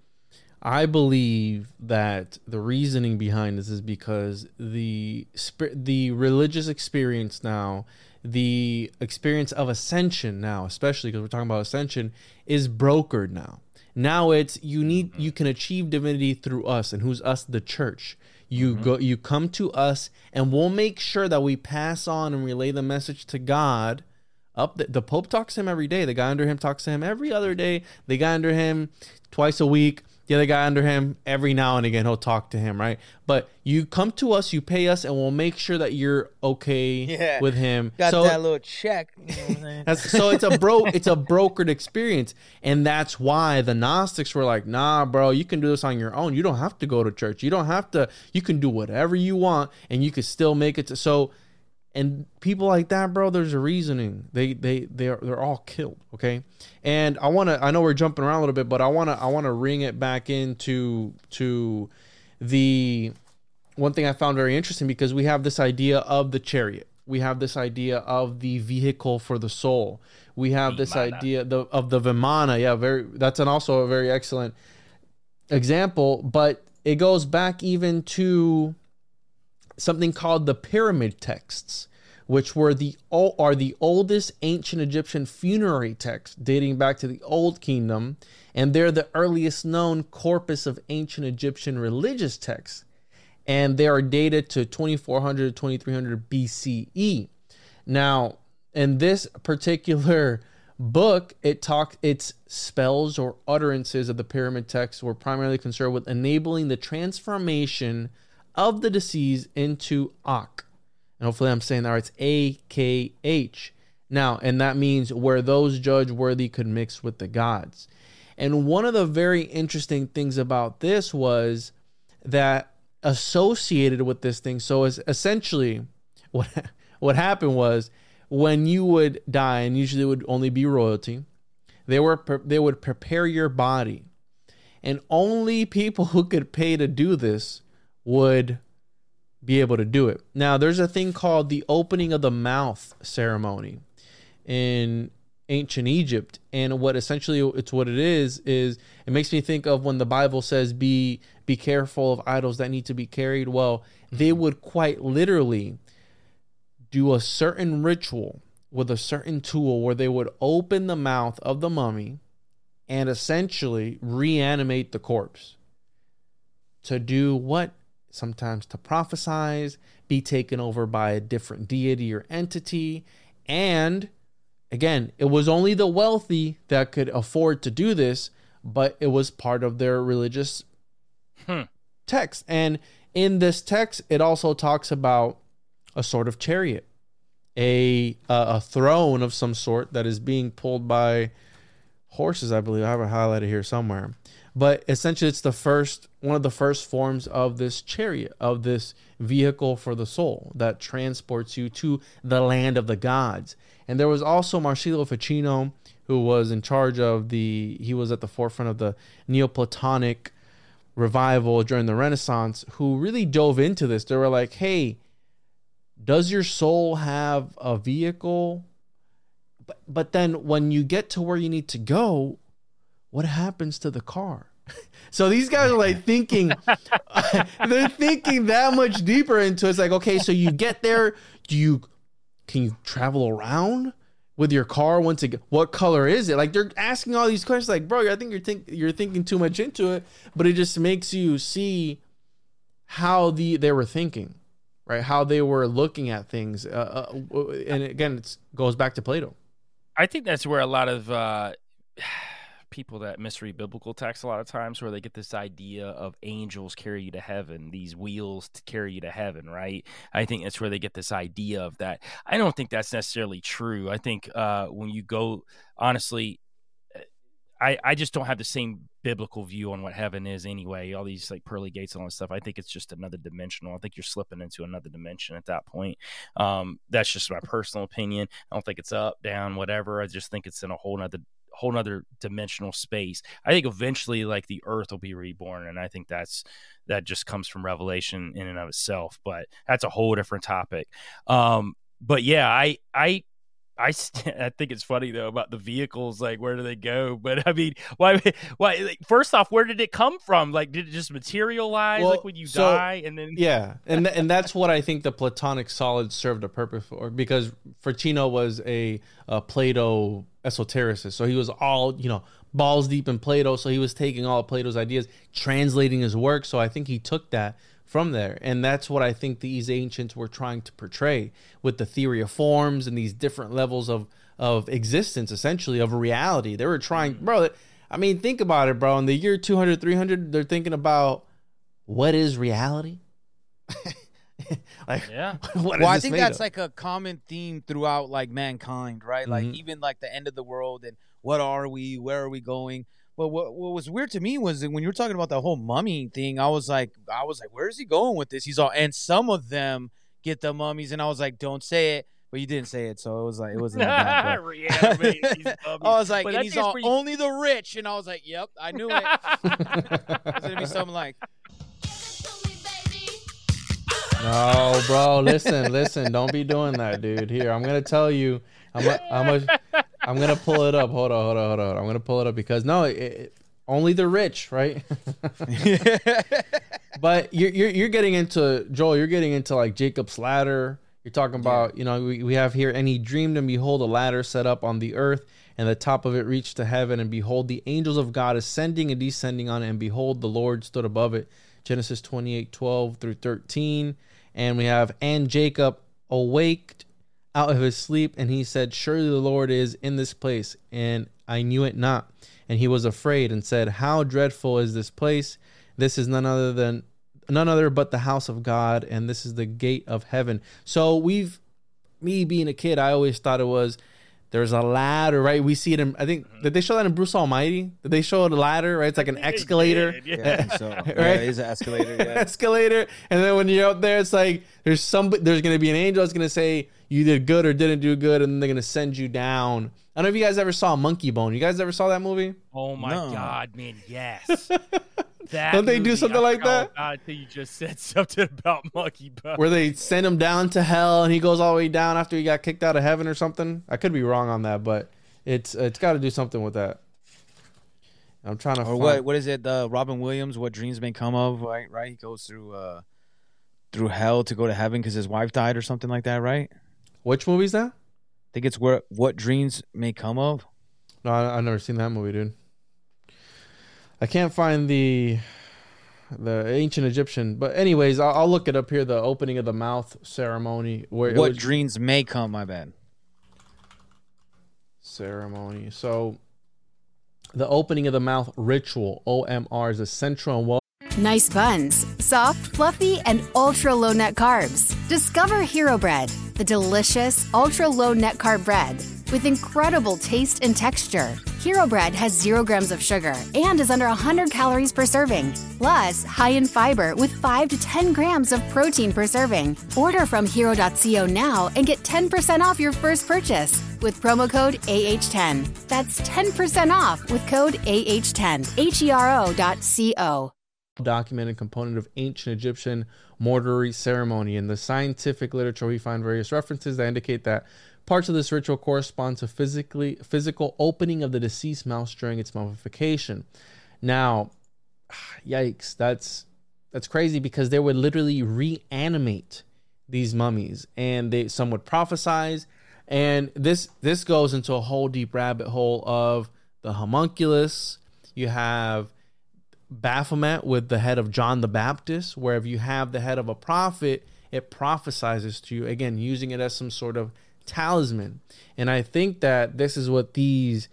i believe that the reasoning behind this is because the the religious experience now the experience of ascension now especially because we're talking about ascension is brokered now now it's you need mm-hmm. you can achieve divinity through us and who's us the church You mm-hmm. go you come to us and we'll make sure that we pass on and relay the message to God. Up the, the Pope talks to him every day. The guy under him talks to him every other day. The guy under him twice a week. The other guy under him every now and again he'll talk to him, right? But you come to us, you pay us, and we'll make sure that you're okay Yeah. with him. Got so that little check. You know what I'm saying? that's, so it's a bro it's a brokered experience and that's why the gnostics were like nah bro you can do this on your own you don't have to go to church you don't have to you can do whatever you want and you can still make it to so and people like that bro there's a reasoning they they they're they're all killed okay and i want to i know we're jumping around a little bit but i want to i want to ring it back into to the one thing I found very interesting because we have this idea of the chariot. We have this idea of the vehicle for the soul. We have this idea the, of the Vimana. Yeah, very. That's an also a very excellent example. But it goes back even to something called the pyramid texts, which were the are the oldest ancient Egyptian funerary texts dating back to the Old Kingdom, and they're the earliest known corpus of ancient Egyptian religious texts and they are dated to 2400 to 2300 BCE. Now, in this particular book, it talks its spells or utterances of the pyramid texts were primarily concerned with enabling the transformation of the deceased into Ak. And hopefully I'm saying that right. It's A K H. Now, and that means where those judge worthy could mix with the gods. And one of the very interesting things about this was that associated with this thing. So is essentially what what happened was when you would die, and usually it would only be royalty. They were they would prepare your body, and only people who could pay to do this would be able to do it. Now, there's a thing called the opening of the mouth ceremony in ancient Egypt, and what essentially it's what it is is it makes me think of when the Bible says be be careful of idols that need to be carried. Well, they mm-hmm. would quite literally do a certain ritual with a certain tool where they would open the mouth of the mummy and essentially reanimate the corpse to do what sometimes to prophesize, be taken over by a different deity or entity, and again, it was only the wealthy that could afford to do this, but it was part of their religious hmm. text. And in this text, it also talks about a sort of chariot, a a, a throne of some sort that is being pulled by horses. I believe I have it highlighted here somewhere. But essentially, it's the first one of the first forms of this chariot, of this vehicle for the soul that transports you to the land of the gods. And there was also Marsilio Ficino, who was in charge of the. He was at the forefront of the Neoplatonic revival during the Renaissance, who really dove into this. They were like, "Hey, does your soul have a vehicle?" But but then when you get to where you need to go, what happens to the car? So these guys are like thinking, they're thinking that much deeper into it. It's like, okay, so you get there, do you can you travel around with your car once again? what color is it? Like they're asking all these questions, like, bro, I think you're think you're thinking too much into it, but it just makes you see how the they were thinking, right? How they were looking at things, uh, uh, and again, it goes back to Plato. I think that's where a lot of uh, people that misread biblical texts a lot of times, where they get this idea of angels carry you to heaven, these wheels to carry you to heaven, right? I think that's where they get this idea of that. I don't think that's necessarily true. I think uh, when you go, honestly, I, I just don't have the same biblical view on what heaven is anyway. All these like pearly gates and all this stuff. I think it's just another dimensional. I think you're slipping into another dimension at that point. Um, that's just my personal opinion. I don't think it's up, down, whatever. I just think it's in a whole nother whole nother dimensional space. I think eventually like the earth will be reborn and I think that's that just comes from revelation in and of itself, but that's a whole different topic. Um but yeah, I I I st- I think it's funny though about the vehicles. Like, where do they go? But I mean, why? Why? Like, first off, where did it come from? Like, did it just materialize? Well, like when you so- die, and then Yeah, and th- and that's what I think the Platonic solids served a purpose for, because Ficino was a, a Plato esotericist, so he was all you know balls deep in Plato. So he was taking all of Plato's ideas, translating his work. So I think he took that from there. And that's what I think these ancients were trying to portray with the theory of forms and these different levels of of existence essentially of reality. They were trying, bro, I mean, think about it, bro. In the year 200, 300, they're thinking about what is reality? like Yeah. what is well, I think that's of? like a common theme throughout like mankind, right? Like Mhm. even like the end of the world and what are we? Where are we going? But what what was weird to me was that when you were talking about the whole mummy thing, I was like, I was like, where is he going with this? He's all, and some of them get the mummies, and I was like, don't say it, but you didn't say it, so it was like it wasn't. that but- I was like, But and he's all pretty- only the rich, and I was like, yep, I knew it. It's gonna be something like, No, bro, listen, listen, don't be doing that, dude. Here, I'm gonna tell you, I'm, a, I'm, a, I'm gonna pull it up. Hold on, hold on, hold on. I'm gonna pull it up because no, it, it, only the rich, right? but you're, you're you're getting into Joel. You're getting into like Jacob's ladder. You're talking about, you know, we, we have here, and he dreamed, and behold, a ladder set up on the earth, and the top of it reached to heaven, and behold, the angels of God ascending and descending on it, and behold, the Lord stood above it. Genesis 28, 12 through 13. And we have, and Jacob awaked out of his sleep, and he said, Surely the Lord is in this place, and I knew it not. And he was afraid and said, How dreadful is this place? This is none other than none other but the house of God, and this is the gate of heaven. So we've me being a kid, I always thought it was there's a ladder, right? We see it in I think mm-hmm. did they show that in Bruce Almighty? Did they show the ladder, right? It's like an escalator. did, yeah. yeah, so. Right? yeah, it is an escalator. Yeah. escalator, and then when you're out there, it's like there's some there's gonna be an angel that's gonna say you did good or didn't do good, and then they're gonna send you down. I don't know if you guys ever saw Monkeybone. You guys ever saw that movie? Oh my No. god, man! Yes. That Don't they do movie, something I like forgot that? about it Until you just said something about Monkeybone. Where they send him down to hell, and he goes all the way down after he got kicked out of heaven or something. I could be wrong on that, but it's it's got to do something with that. I'm trying to or find, what? What is it? The Robin Williams, what dreams may come of, right? Right. He goes through uh through hell to go to heaven because his wife died or something like that, right? I which movie's that? I think it's where what dreams may come of. No, I, I've never seen that movie, dude. I can't find the the ancient Egyptian, but anyways, I'll, I'll look it up here. The opening of the mouth ceremony, where What was- dreams may come? My bad. ceremony. So, the opening of the mouth ritual (OMR) is a central and well Nice buns, soft, fluffy, and ultra low net carbs. Discover Hero Bread, the delicious ultra low net carb bread with incredible taste and texture. Hero Bread has zero grams of sugar and is under 100 calories per serving, plus high in fiber with 5 to 10 grams of protein per serving. Order from hero.co now and get 10% off your first purchase with promo code AH10. That's 10% off with code AH10. H E R O dot C O. documented component of ancient Egyptian mortuary ceremony. In the scientific literature, we find various references that indicate that parts of this ritual correspond to physically physical opening of the deceased mouse during its mummification. Now, yikes, that's that's crazy because they would literally reanimate these mummies, and they some would prophesize, and this this goes into a whole deep rabbit hole of the homunculus. You have Baphomet with the head of John the Baptist, where if you have the head of a prophet, it prophesizes to you, again, using it as some sort of talisman. And I think that this is what these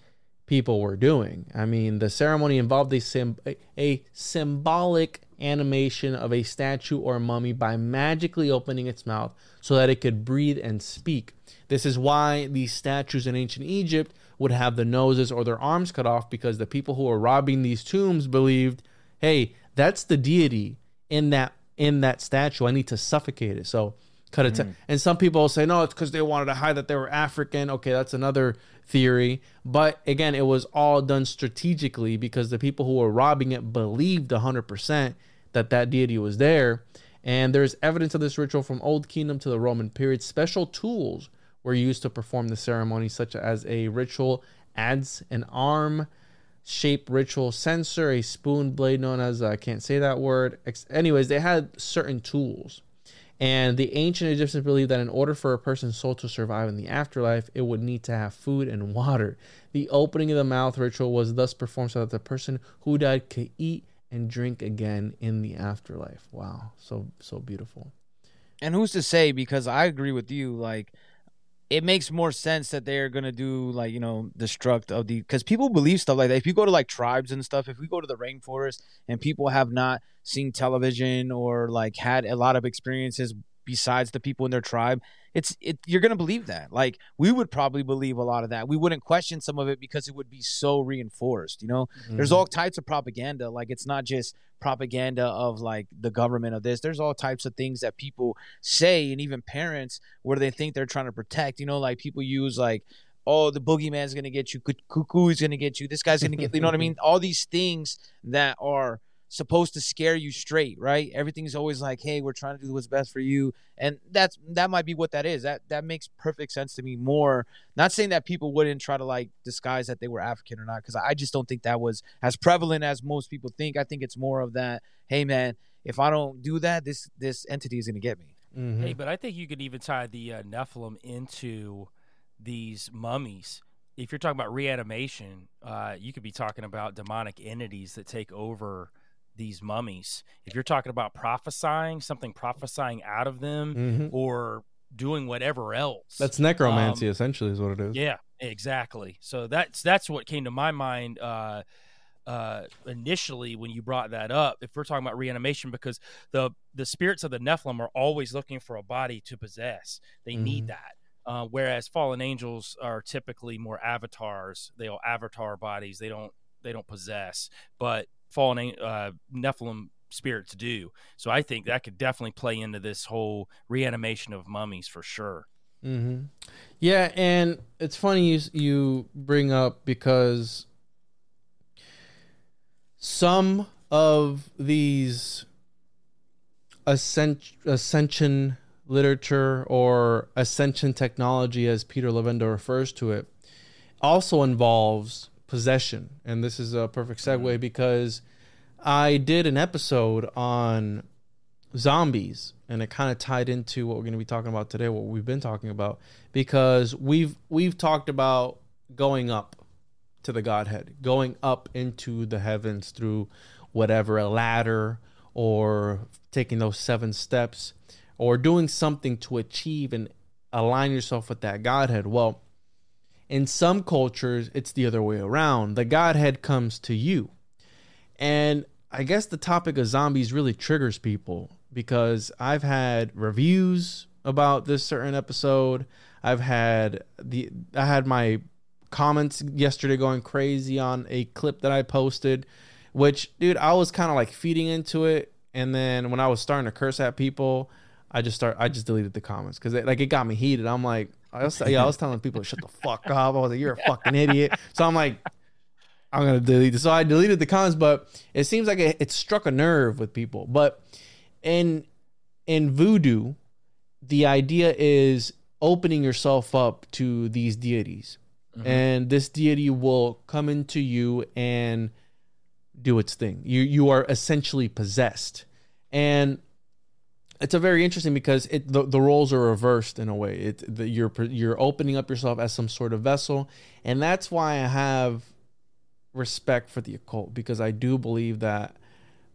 people were doing. I mean, the ceremony involved a, a symbolic animation of a statue or a mummy by magically opening its mouth so that it could breathe and speak. This is why these statues in ancient Egypt would have the noses or their arms cut off because the people who were robbing these tombs believed, "Hey, that's the deity in that in that statue. I need to suffocate it." So cut it. to- mm-hmm. and some people will say, "No, it's because they wanted to hide that they were African." Okay, that's another theory. But again, it was all done strategically because the people who were robbing it believed 100% that that deity was there. And there's evidence of this ritual from Old Kingdom to the Roman period. Special tools were used to perform the ceremony, such as a ritual adze an arm shape ritual censer, a spoon blade known as I can't say that word. Ex- Anyways, they had certain tools. And the ancient Egyptians believed that in order for a person's soul to survive in the afterlife, it would need to have food and water. The opening of the mouth ritual was thus performed so that the person who died could eat and drink again in the afterlife. Wow, so so beautiful. And who's to say? Because I agree with you. Like, it makes more sense that they're gonna do like you know destruct of the because people believe stuff like that. If you go to like tribes and stuff, if we go to the rainforest and people have not seen television or like had a lot of experiences besides the people in their tribe, it's it you're gonna believe that. Like we would probably believe a lot of that. We wouldn't question some of it because it would be so reinforced. You know, there's mm-hmm. all types of propaganda. Like it's not just propaganda of like the government of this. There's all types of things that people say, and even parents where they think they're trying to protect. You know, like people use like. Oh, the boogeyman's gonna get you. Cuckoo is gonna get you. This guy's gonna get. You know what I mean? All these things that are supposed to scare you straight, right? Everything's always like, "Hey, we're trying to do what's best for you," and that's that might be what that is. That that makes perfect sense to me. More, not saying that people wouldn't try to like disguise that they were African or not, because I just don't think that was as prevalent as most people think. I think it's more of that. Hey, man, if I don't do that, this this entity is gonna get me. Mm-hmm. Hey, but I think you could even tie the uh, Nephilim into these mummies. If you're talking about reanimation, uh, you could be talking about demonic entities that take over these mummies. If you're talking about prophesying, something prophesying out of them Mhm. or doing whatever else. That's necromancy, Um, essentially, is what it is. Yeah, exactly. So that's that's what came to my mind uh, uh, initially when you brought that up. If we're talking about reanimation, because the the spirits of the Nephilim are always looking for a body to possess. They need Mhm. that. Uh, whereas fallen angels are typically more avatars. They'll avatar bodies. They don't they don't possess. But fallen uh, Nephilim spirits do. So I think that could definitely play into this whole reanimation of mummies for sure. hmm Yeah, and it's funny you you bring up because some of these ascent, ascension literature or ascension technology, as Peter Levenda refers to it, also involves possession, and this is a perfect segue mm-hmm. because I did an episode on zombies and it kind of tied into what we're going to be talking about today what we've been talking about because we've we've talked about going up to the godhead going up into the heavens through whatever a ladder or taking those seven steps or doing something to achieve and align yourself with that godhead. Well in some cultures it's the other way around the godhead comes to you and I guess the topic of zombies really triggers people because I've had reviews about this certain episode. I've had the I had my comments yesterday going crazy on a clip that I posted, which dude, I was kind of like feeding into it and then when I was starting to curse at people, I just start I just deleted the comments cuz like it got me heated. I'm like I was, yeah, I was telling people to shut the fuck up. I was like you're a fucking idiot. So I'm like I'm gonna delete this. So I deleted the comments, but it seems like it, it struck a nerve with people. But in in voodoo, the idea is opening yourself up to these deities, mm-hmm. and this deity will come into you and do its thing. You you are essentially possessed, and it's a very interesting because it the, the roles are reversed in a way. It the, you're you're opening up yourself as some sort of vessel, and that's why I have respect for the occult because I do believe that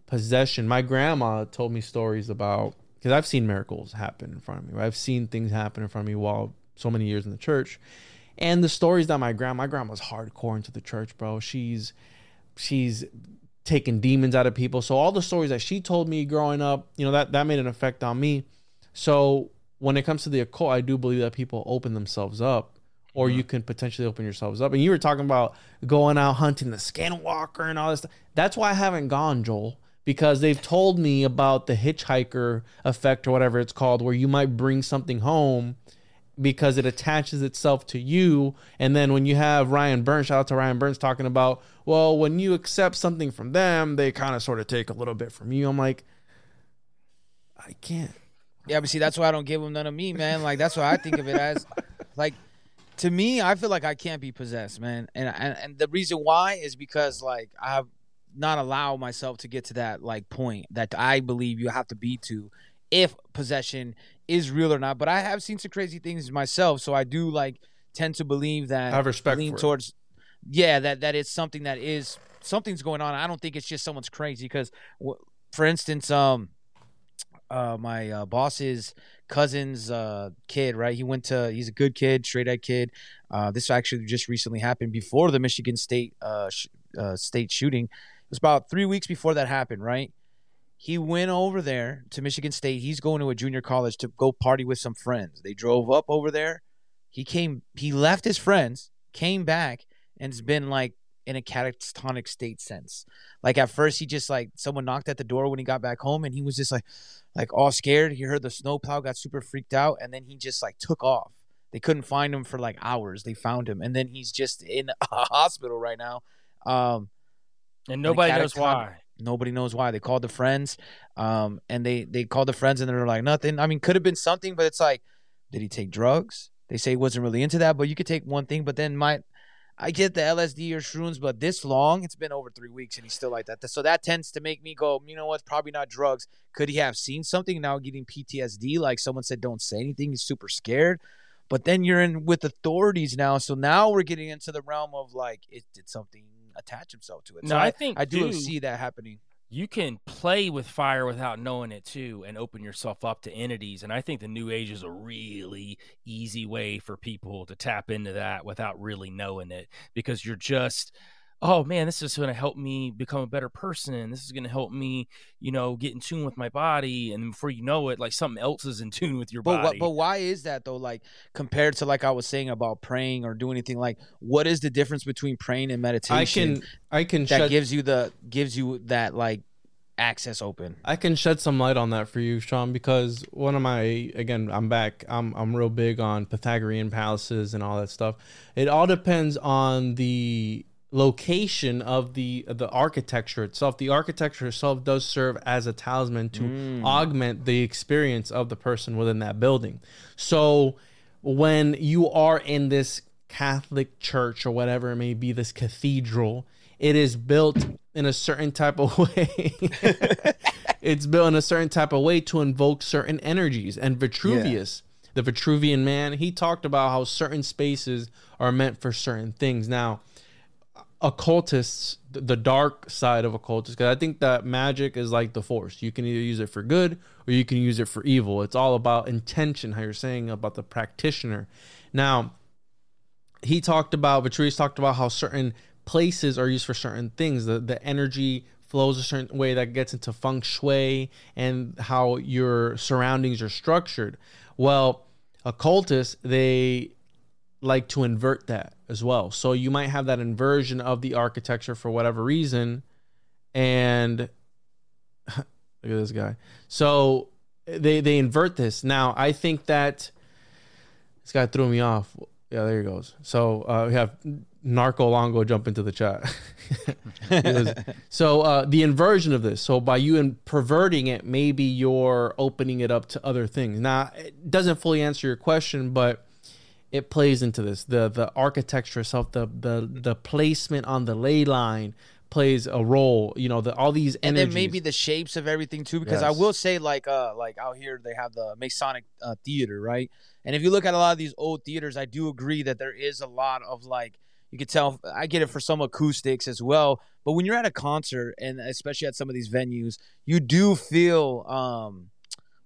possession. My grandma told me stories about because I've seen miracles happen in front of me. I've seen things happen in front of me while so many years in the church, and the stories that my grandma, my grandma's hardcore into the church, bro. She's she's taking demons out of people. So all the stories that she told me growing up, you know, that that made an effect on me. So when it comes to the occult, I do believe that people open themselves up, or you can potentially open yourselves up. And you were talking about going out hunting the skinwalker and all this. Stuff. That's why I haven't gone, Joel, because they've told me about the hitchhiker effect or whatever it's called, where you might bring something home because it attaches itself to you. And then when you have Ryan Burns, shout out to Ryan Burns talking about, well, when you accept something from them, they kind of sort of take a little bit from you. I'm like, I can't. Yeah, but see, that's why I don't give them none of me, man. Like that's why I think of it as, like, to me, I feel like I can't be possessed, man. And and, and the reason why is because like I have not allowed myself to get to that like point that I believe you have to be to if possession is real or not. But I have seen some crazy things myself, so I do like tend to believe that I have respect lean for it. towards yeah that that it's something that is something's going on. I don't think it's just someone's crazy because, for instance, um, uh, my uh, boss's cousin's uh, kid, right? He went to. He's a good kid, straight ed kid. Uh, this actually just recently happened before the Michigan State uh, sh- uh, state shooting. It was about three weeks before that happened, right? He went over there to Michigan State. He's going to a junior college to go party with some friends. They drove up over there. He came. He left his friends, came back, and's been like in a catatonic state since. Like at first, he just like someone knocked at the door when he got back home, and he was just like, like all scared. He heard the snowplow, got super freaked out, and then he just like took off. They couldn't find him for like hours. They found him, and then he's just in a hospital right now. Um, and nobody knows why. Nobody knows why. They called the friends, um, and they they called the friends, and they're like nothing. I mean, could have been something, but it's like, did he take drugs? They say he wasn't really into that, but you could take one thing, but then my. I get the LSD or shrooms, but this long, it's been over three weeks, and he's still like that. So that tends to make me go, you know what? Probably not drugs. Could he have seen something now, getting PTSD? Like someone said, don't say anything. He's super scared. But then you're in with authorities now, so now we're getting into the realm of like, it did something attach himself to it. So No, I think, I do too, see that happening. you can play with fire without knowing it too and open yourself up to entities and i think the new age is a really easy way for people to tap into that without really knowing it because you're just oh man this is going to help me become a better person this is going to help me you know get in tune with my body and before you know it like something else is in tune with your But what, body but why is that though? Like compared to like I was saying about praying or doing anything, like what is the difference between praying and meditation? I can I can that shed gives you the gives you that like access open. I can shed some light on that for you, Sean, because one of my again, I'm back. I'm I'm real big on Pythagorean palaces and all that stuff. It all depends on the location of the the architecture itself. The architecture itself does serve as a talisman to mm. augment the experience of the person within that building. So when you are in this Catholic church or whatever it may be, this cathedral, it is built in a certain type of way. it's built in a certain type of way to invoke certain energies. And Vitruvius, the Vitruvian man, he talked about how certain spaces are meant for certain things. Now, occultists, the dark side of occultists, because I think that magic is like the force. You can either use it for good or you can use it for evil. It's all about intention, how you're saying about the practitioner. Now, he talked about Vitruvius talked about how certain places are used for certain things. The the energy flows a certain way that gets into feng shui and how your surroundings are structured. Well, occultists they like to invert that as well. So you might have that inversion of the architecture for whatever reason, and look at this guy. So they they invert this. Now I think that this guy threw me off. Yeah, there he goes. So uh, we have Narco Longo jump into the chat. So uh, the inversion of this. So by you in perverting it, maybe you're opening it up to other things. Now it doesn't fully answer your question, but it plays into this. The the architecture itself, the the the placement on the ley line plays a role. You know, the all these and energies. then maybe the shapes of everything too because i will say like uh like out here they have the masonic uh, theater right and if you look at a lot of these old theaters i do agree that there is a lot of like you could tell i get it for some acoustics as well but when you're at a concert and especially at some of these venues you do feel um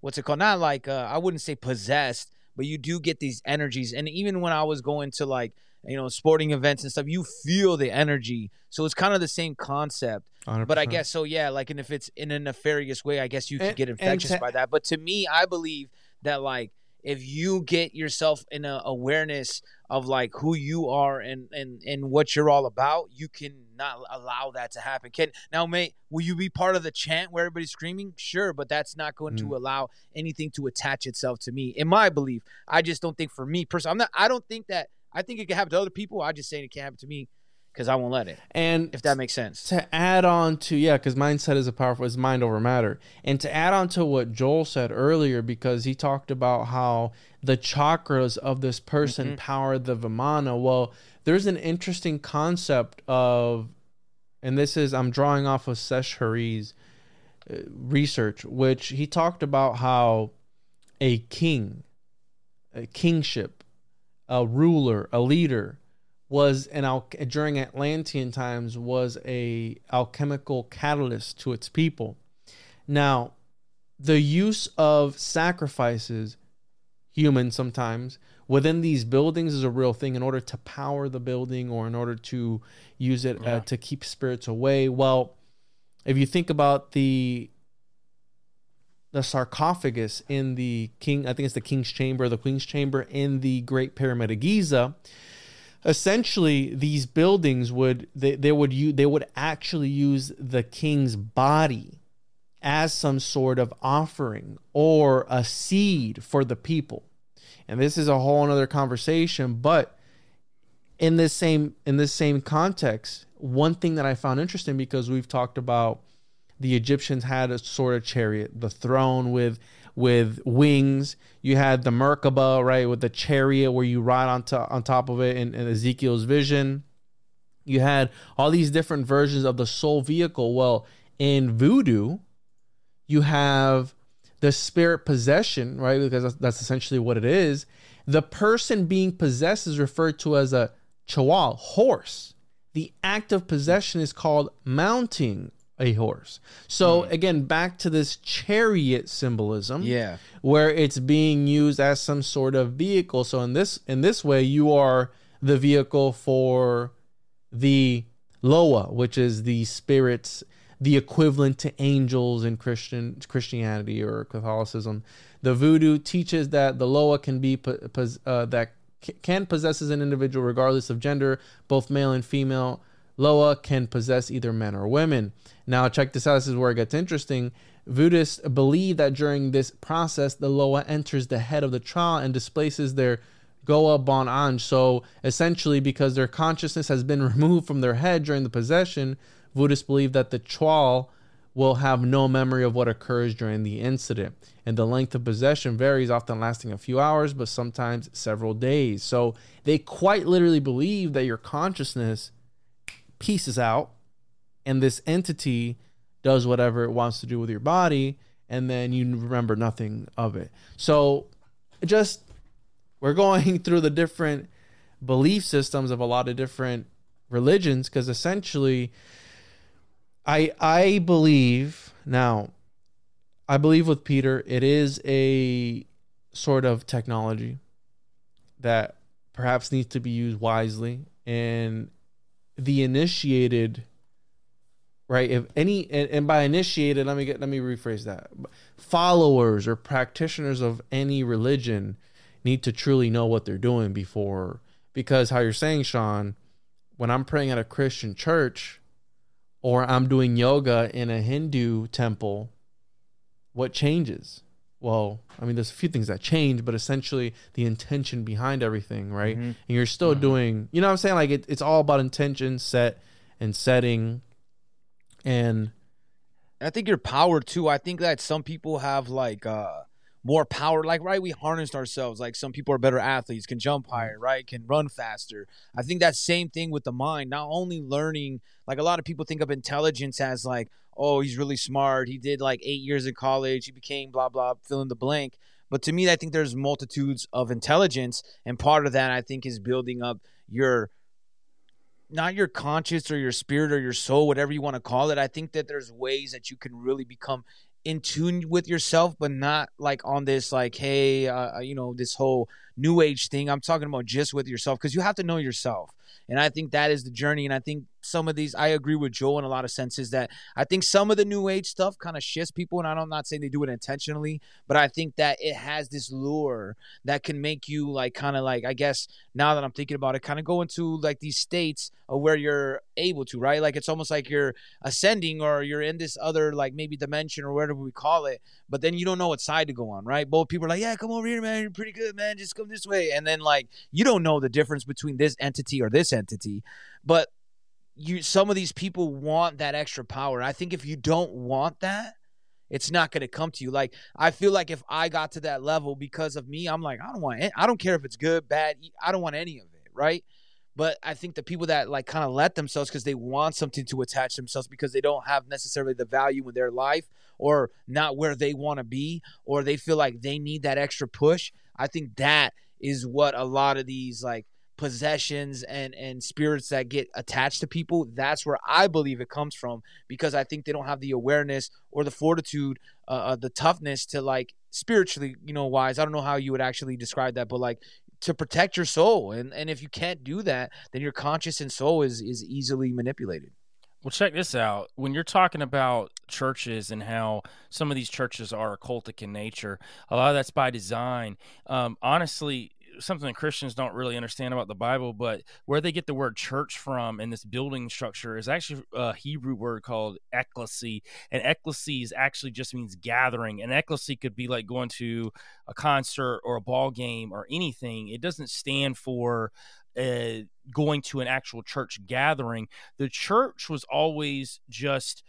what's it called not like uh, i wouldn't say possessed but you do get these energies and even when i was going to like you know sporting events and stuff you feel the energy so it's kind of the same concept but I guess so, yeah. Like, and if it's in a nefarious way, I guess you could And- get infectious by that. But to me, I believe that like if you get yourself in a awareness of like who you are and and and what you're all about, you can not allow that to happen. Can now, mate, will you be part of the chant where everybody's screaming? Sure, but that's not going to mm. allow anything to attach itself to me. In my belief, I just don't think for me personally, I'm not. I don't think that. I think it can happen to other people. I just saying it can't happen to me because I won't let it. and If that makes sense. to add on to yeah because mindset is a powerful is mind over matter and to add on to what joel said earlier because he talked about how the chakras of this person power the vimana well there's an interesting concept of and this is i'm drawing off of sesh hari's uh, research which he talked about how a king a kingship a ruler a leader was an al- during Atlantean times was a alchemical catalyst to its people. Now, the use of sacrifices, human sometimes, within these buildings is a real thing in order to power the building or in order to use it uh, to keep spirits away. Well, if you think about the the sarcophagus in the king, I think it's the king's chamber, the queen's chamber in the Great Pyramid of Giza. Essentially, these buildings would they, they would use they would actually use the king's body as some sort of offering or a seed for the people. And this is a whole other conversation, but in this same in this same context, one thing that I found interesting because we've talked about the Egyptians had a sort of chariot, the throne with with wings. You had the Merkaba, right, with the chariot where you ride on, to, on top of it in, in Ezekiel's vision. You had all these different versions of the soul vehicle. Well, in voodoo, you have the spirit possession, right? Because that's, that's essentially what it is. The person being possessed is referred to as a chwal, horse. The act of possession is called mounting a horse. So again, back to this chariot symbolism, Yeah. where it's being used as some sort of vehicle. So in this in this way, you are the vehicle for the Loa, which is the spirits, the equivalent to angels in Christian Christianity or Catholicism. The Voodoo teaches that the Loa can be uh, that can possesses an individual regardless of gender, both male and female. Loa can possess either men or women. Now, check this out. This is where it gets interesting. Buddhists believe that during this process, the Loa enters the head of the child and displaces their Gros Bon Ange. So, essentially, because their consciousness has been removed from their head during the possession, Buddhists believe that the Chwal will have no memory of what occurs during the incident. And the length of possession varies, often lasting a few hours, but sometimes several days. So, they quite literally believe that your consciousness pieces out and this entity does whatever it wants to do with your body and then you remember nothing of it. So just we're going through the different belief systems of a lot of different religions because essentially i i believe now i believe with peter it is a sort of technology that perhaps needs to be used wisely and the initiated right? If any and, and by initiated let me get let me rephrase that. Followers or practitioners of any religion need to truly know what they're doing before because how you're saying sean when i'm praying at a christian church or i'm doing yoga in a hindu temple what changes well i mean there's a few things that change but essentially the intention behind everything right? And you're still doing you know what i'm saying? Like it, it's all about intention set and setting. And I think your power too. I think that some people have like uh more power. Like right, we harnessed ourselves. Like some people are better athletes, can jump mm-hmm. higher, right, can run faster. I think that same thing with the mind. Not only learning, like a lot of people think of intelligence as like, oh, he's really smart. He did like eight years in college. He became blah blah, fill in the blank. But to me, I think there's multitudes of intelligence, and part of that I think is building up your not your conscious or your spirit or your soul, whatever you want to call it. I think that there's ways that you can really become in tune with yourself, but not like on this, like, hey, uh, you know, this whole new age thing. I'm talking about just with yourself because you have to know yourself. And I think that is the journey. And I think some of these, I agree with Joe in a lot of senses that I think some of the new age stuff kind of shifts people. And I'm not saying they do it intentionally, but I think that it has this lure that can make you like kind of like, I guess now that I'm thinking about it, kind of go into like these states of where you're able to, right? Like it's almost like you're ascending or you're in this other like maybe dimension or whatever we call it, but then you don't know what side to go on, right? Both people are like, yeah, come over here, man. You're pretty good, man. Just come this way. And then like you don't know the difference between this entity or this entity, but you some of these people want that extra power. I think if you don't want that, it's not going to come to you. Like I feel like if I got to that level because of me, I'm like I don't want. I don't care if it's good, bad. I don't want any of it, right? But I think the people that like kind of let themselves because they want something to attach themselves because they don't have necessarily the value in their life or not where they want to be or they feel like they need that extra push. I think that is what a lot of these like possessions and and spirits that get attached to people that's where i believe it comes from because i think they don't have the awareness or the fortitude uh, uh, the toughness to like spiritually you know wise. I don't know how you would actually describe that but like to protect your soul and and if you can't do that then your conscious and soul is is easily manipulated Well, check this out. When you're talking about churches and how some of these churches are occultic in nature, a lot of that's by design. Um, honestly, something that Christians don't really understand about the Bible, but where they get the word church from in this building structure is actually a Hebrew word called ecclesi. And ecclesi actually just means gathering. And ecclesi could be like going to a concert or a ball game or anything. It doesn't stand for uh, going to an actual church gathering. The church was always just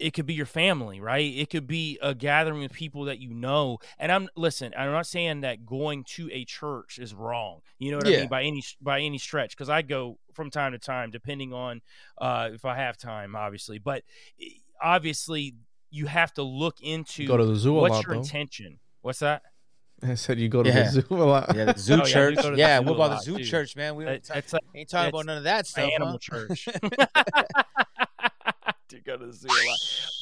it could be your family, right? It could be a gathering of people that you know. And I'm listen, I'm not saying that going to a church is wrong. You know what I mean by any by any stretch because I go from time to time depending on uh if I have time obviously. But eh, obviously you have to look into Go to the zoo what's lot, your though. intention. What's that? I said you go to Yeah. the zoo a lot. yeah the zoo Oh, yeah, we church go to the yeah zoo what a about the lot, zoo too. church man we It- ain't, it's like ain't talking it's about none of that stuff animal huh? church. to go to the zoo a lot.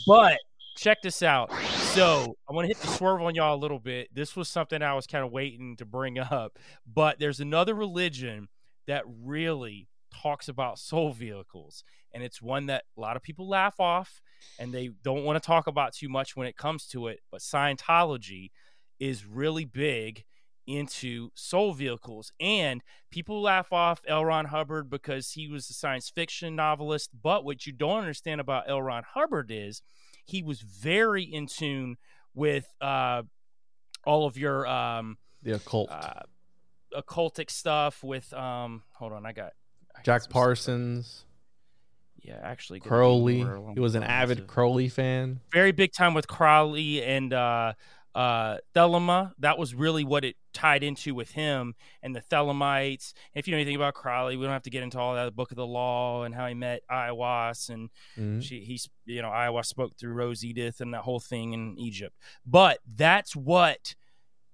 But check this out. So I want to hit the swerve on y'all a little bit. This was something I was kind of waiting to bring up. But there's another religion that really talks about soul vehicles. And it's one that a lot of people laugh off and they don't want to talk about too much when it comes to it. But Scientology is really big into soul vehicles. And people laugh off L. Ron Hubbard because he was a science fiction novelist. But what you don't understand about L. Ron Hubbard is he was very in tune with uh, all of your um, The occult. uh, occultic stuff. With um, hold on, I got I got Jack stuff. Parsons, Yeah, actually, Crowley. He was an avid Crowley fan. very big time with Crowley and uh uh Thelema. That was really what it tied into with him and the Thelemites. If you know anything about Crowley, we don't have to get into all that the book of the law and how he met Aiwass and Mhm. she he's you know, Aiwass spoke through Rose Edith and that whole thing in Egypt. But that's what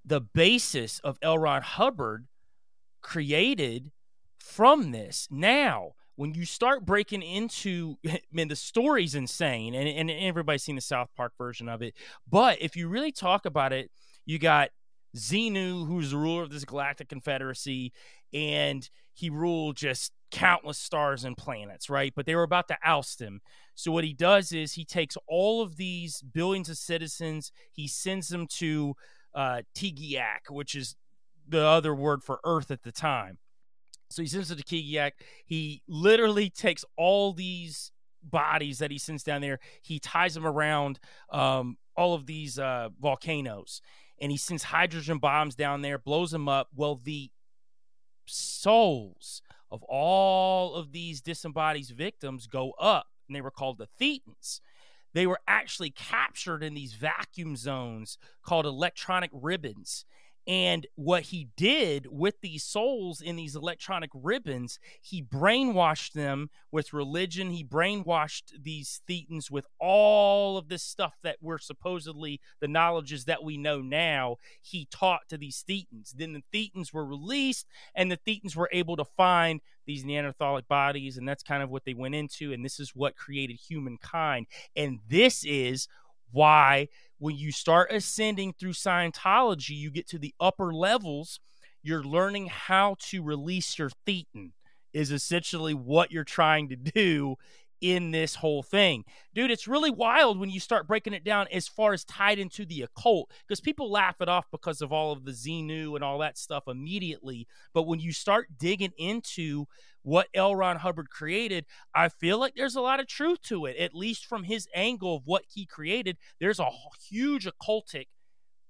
the basis of L. Ron Hubbard created from this. Now, when you start breaking into, man, the story's insane, and, and everybody's seen the South Park version of it. But if you really talk about it, you got Xenu, who's the ruler of this galactic confederacy, and he ruled just countless stars and planets, right? But they were about to oust him. So what he does is he takes all of these billions of citizens, he sends them to uh, Teegeeack, which is the other word for Earth at the time. So he sends it to Teegeeack. He literally takes all these bodies that he sends down there. He ties them around um, all of these uh, volcanoes, and he sends hydrogen bombs down there, blows them up. Well, the souls of all of these disembodied victims go up, and they were called the Thetans. They were actually captured in these vacuum zones called electronic ribbons. And what he did with these souls in these electronic ribbons, he brainwashed them with religion. He brainwashed these Thetans with all of this stuff that we're supposedly the knowledges that we know now. He taught to these Thetans. Then the Thetans were released, and the Thetans were able to find these Neanderthalic bodies, and that's kind of what they went into. And this is what created humankind. And this is why when you start ascending through Scientology, you get to the upper levels, you're learning how to release your thetan, is essentially what you're trying to do in this whole thing. Dude, it's really wild when you start breaking it down as far as tied into the occult, because people laugh it off because of all of the Xenu and all that stuff immediately. But when you start digging into what L. Ron Hubbard created, I feel like there's a lot of truth to it, at least from his angle of what he created. There's a huge occultic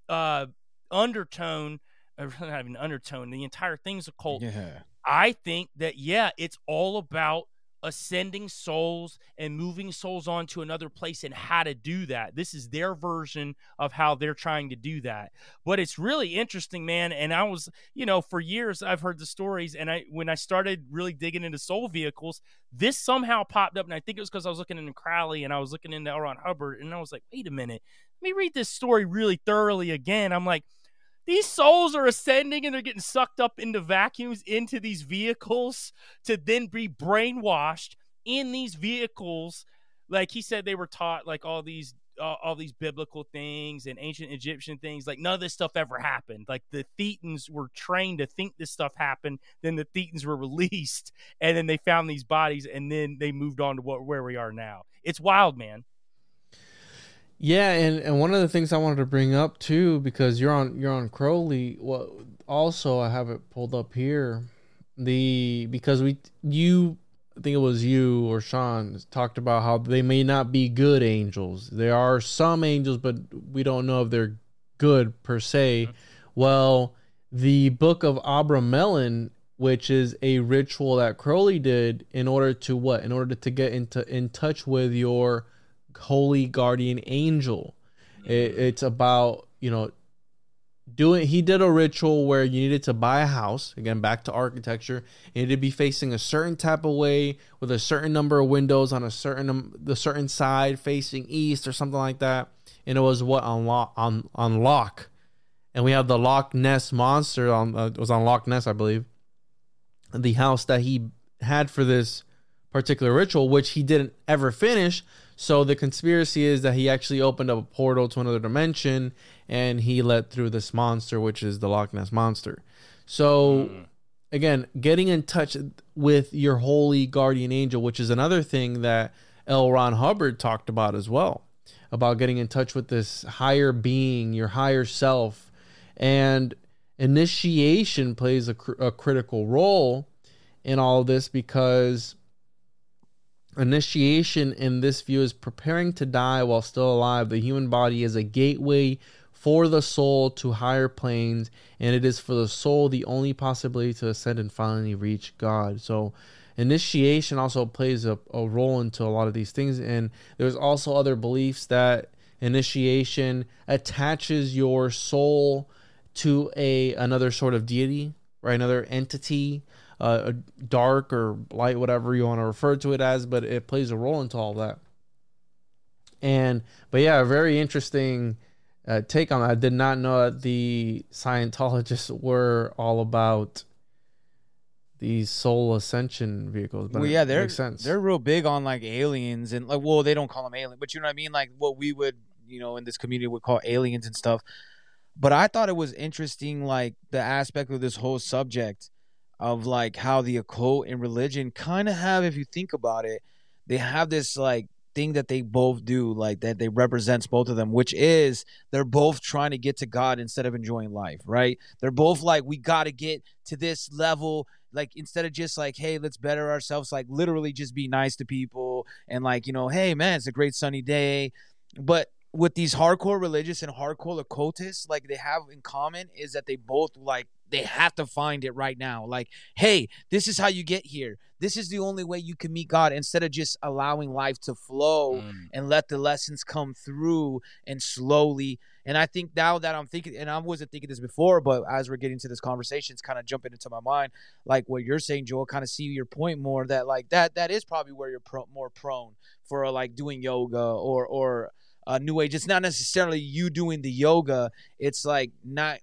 uh, undertone, or not even undertone, the entire thing's occult. Yeah. I think that, yeah, it's all about ascending souls and moving souls on to another place and how to do that. This is their version of how they're trying to do that. But it's really interesting, man. And I was, you know, for years I've heard the stories. And I, when I started really digging into soul vehicles, this somehow popped up. And I think it was because I was looking into Crowley and I was looking into L. Ron Hubbard. And I was like, wait a minute, let me read this story really thoroughly again. I'm like, these souls are ascending and they're getting sucked up into vacuums into these vehicles to then be brainwashed in these vehicles. Like he said, they were taught like all these uh, all these biblical things and ancient Egyptian things. Like none of this stuff ever happened. Like the Thetans were trained to think this stuff happened. Then the Thetans were released, and then they found these bodies, and then they moved on to what where we are now. It's wild, man. Yeah, and, and one of the things I wanted to bring up too, because you're on you're on Crowley. Well, also I have it pulled up here. The because we you I think it was you or Sean talked about how they may not be good angels. There are some angels, but we don't know if they're good per se. Mm-hmm. Well, the book of Abramelin, which is a ritual that Crowley did in order to what? In order to get into in touch with your holy guardian angel. It, it's about you know doing he did a ritual where you needed to buy a house again back to architecture it needed to be facing a certain type of way with a certain number of windows on a certain um, the certain side facing east or something like that. And it was what unlock on on lock and we have the Loch Ness monster on uh, it was on Loch Ness I believe. The house that he had for this particular ritual which he didn't ever finish so the conspiracy is that he actually opened up a portal to another dimension and he let through this monster, which is the Loch Ness monster. So hmm. again, getting in touch with your holy guardian angel, which is another thing that L. Ron Hubbard talked about as well, about getting in touch with this higher being, your higher self, and initiation plays a, cr- a critical role in all of this because Initiation in this view is preparing to die while still alive. The human body is a gateway for the soul to higher planes, and it is for the soul the only possibility to ascend and finally reach God. So, initiation also plays a, a role into a lot of these things. And there's also other beliefs that initiation attaches your soul to a another sort of deity, right? Another entity uh, dark or light, whatever you want to refer to it as, but it plays a role into all that. And but yeah, a very interesting uh, take on that. I did not know that the Scientologists were all about these soul ascension vehicles. But well, yeah, they're they're real big on like aliens and like, well, they don't call them alien, but you know what I mean, like what we would, you know, in this community would call aliens and stuff. But I thought it was interesting, like the aspect of this whole subject of like how the occult and religion kind of have, if you think about it, they have this like thing that they both do, like that they represents both of them, which is they're both trying to get to God instead of enjoying life, right? They're both like, we got to get to this level. Like instead of just like, hey, let's better ourselves, like literally just be nice to people and like, you know, hey man, it's a great sunny day. But with these hardcore religious and hardcore occultists, like they have in common is that they both like they have to find it right now. Like, hey, this is how you get here. This is the only way you can meet God instead of just allowing life to flow Mm. and let the lessons come through and slowly. And I think now that I'm thinking, and I wasn't thinking this before, but as we're getting to this conversation, it's kind of jumping into my mind, like what you're saying, Joel. Kind of see your point more that like that that is probably where you're pro- more prone for like doing yoga or or uh, new age. It's not necessarily you doing the yoga. It's like not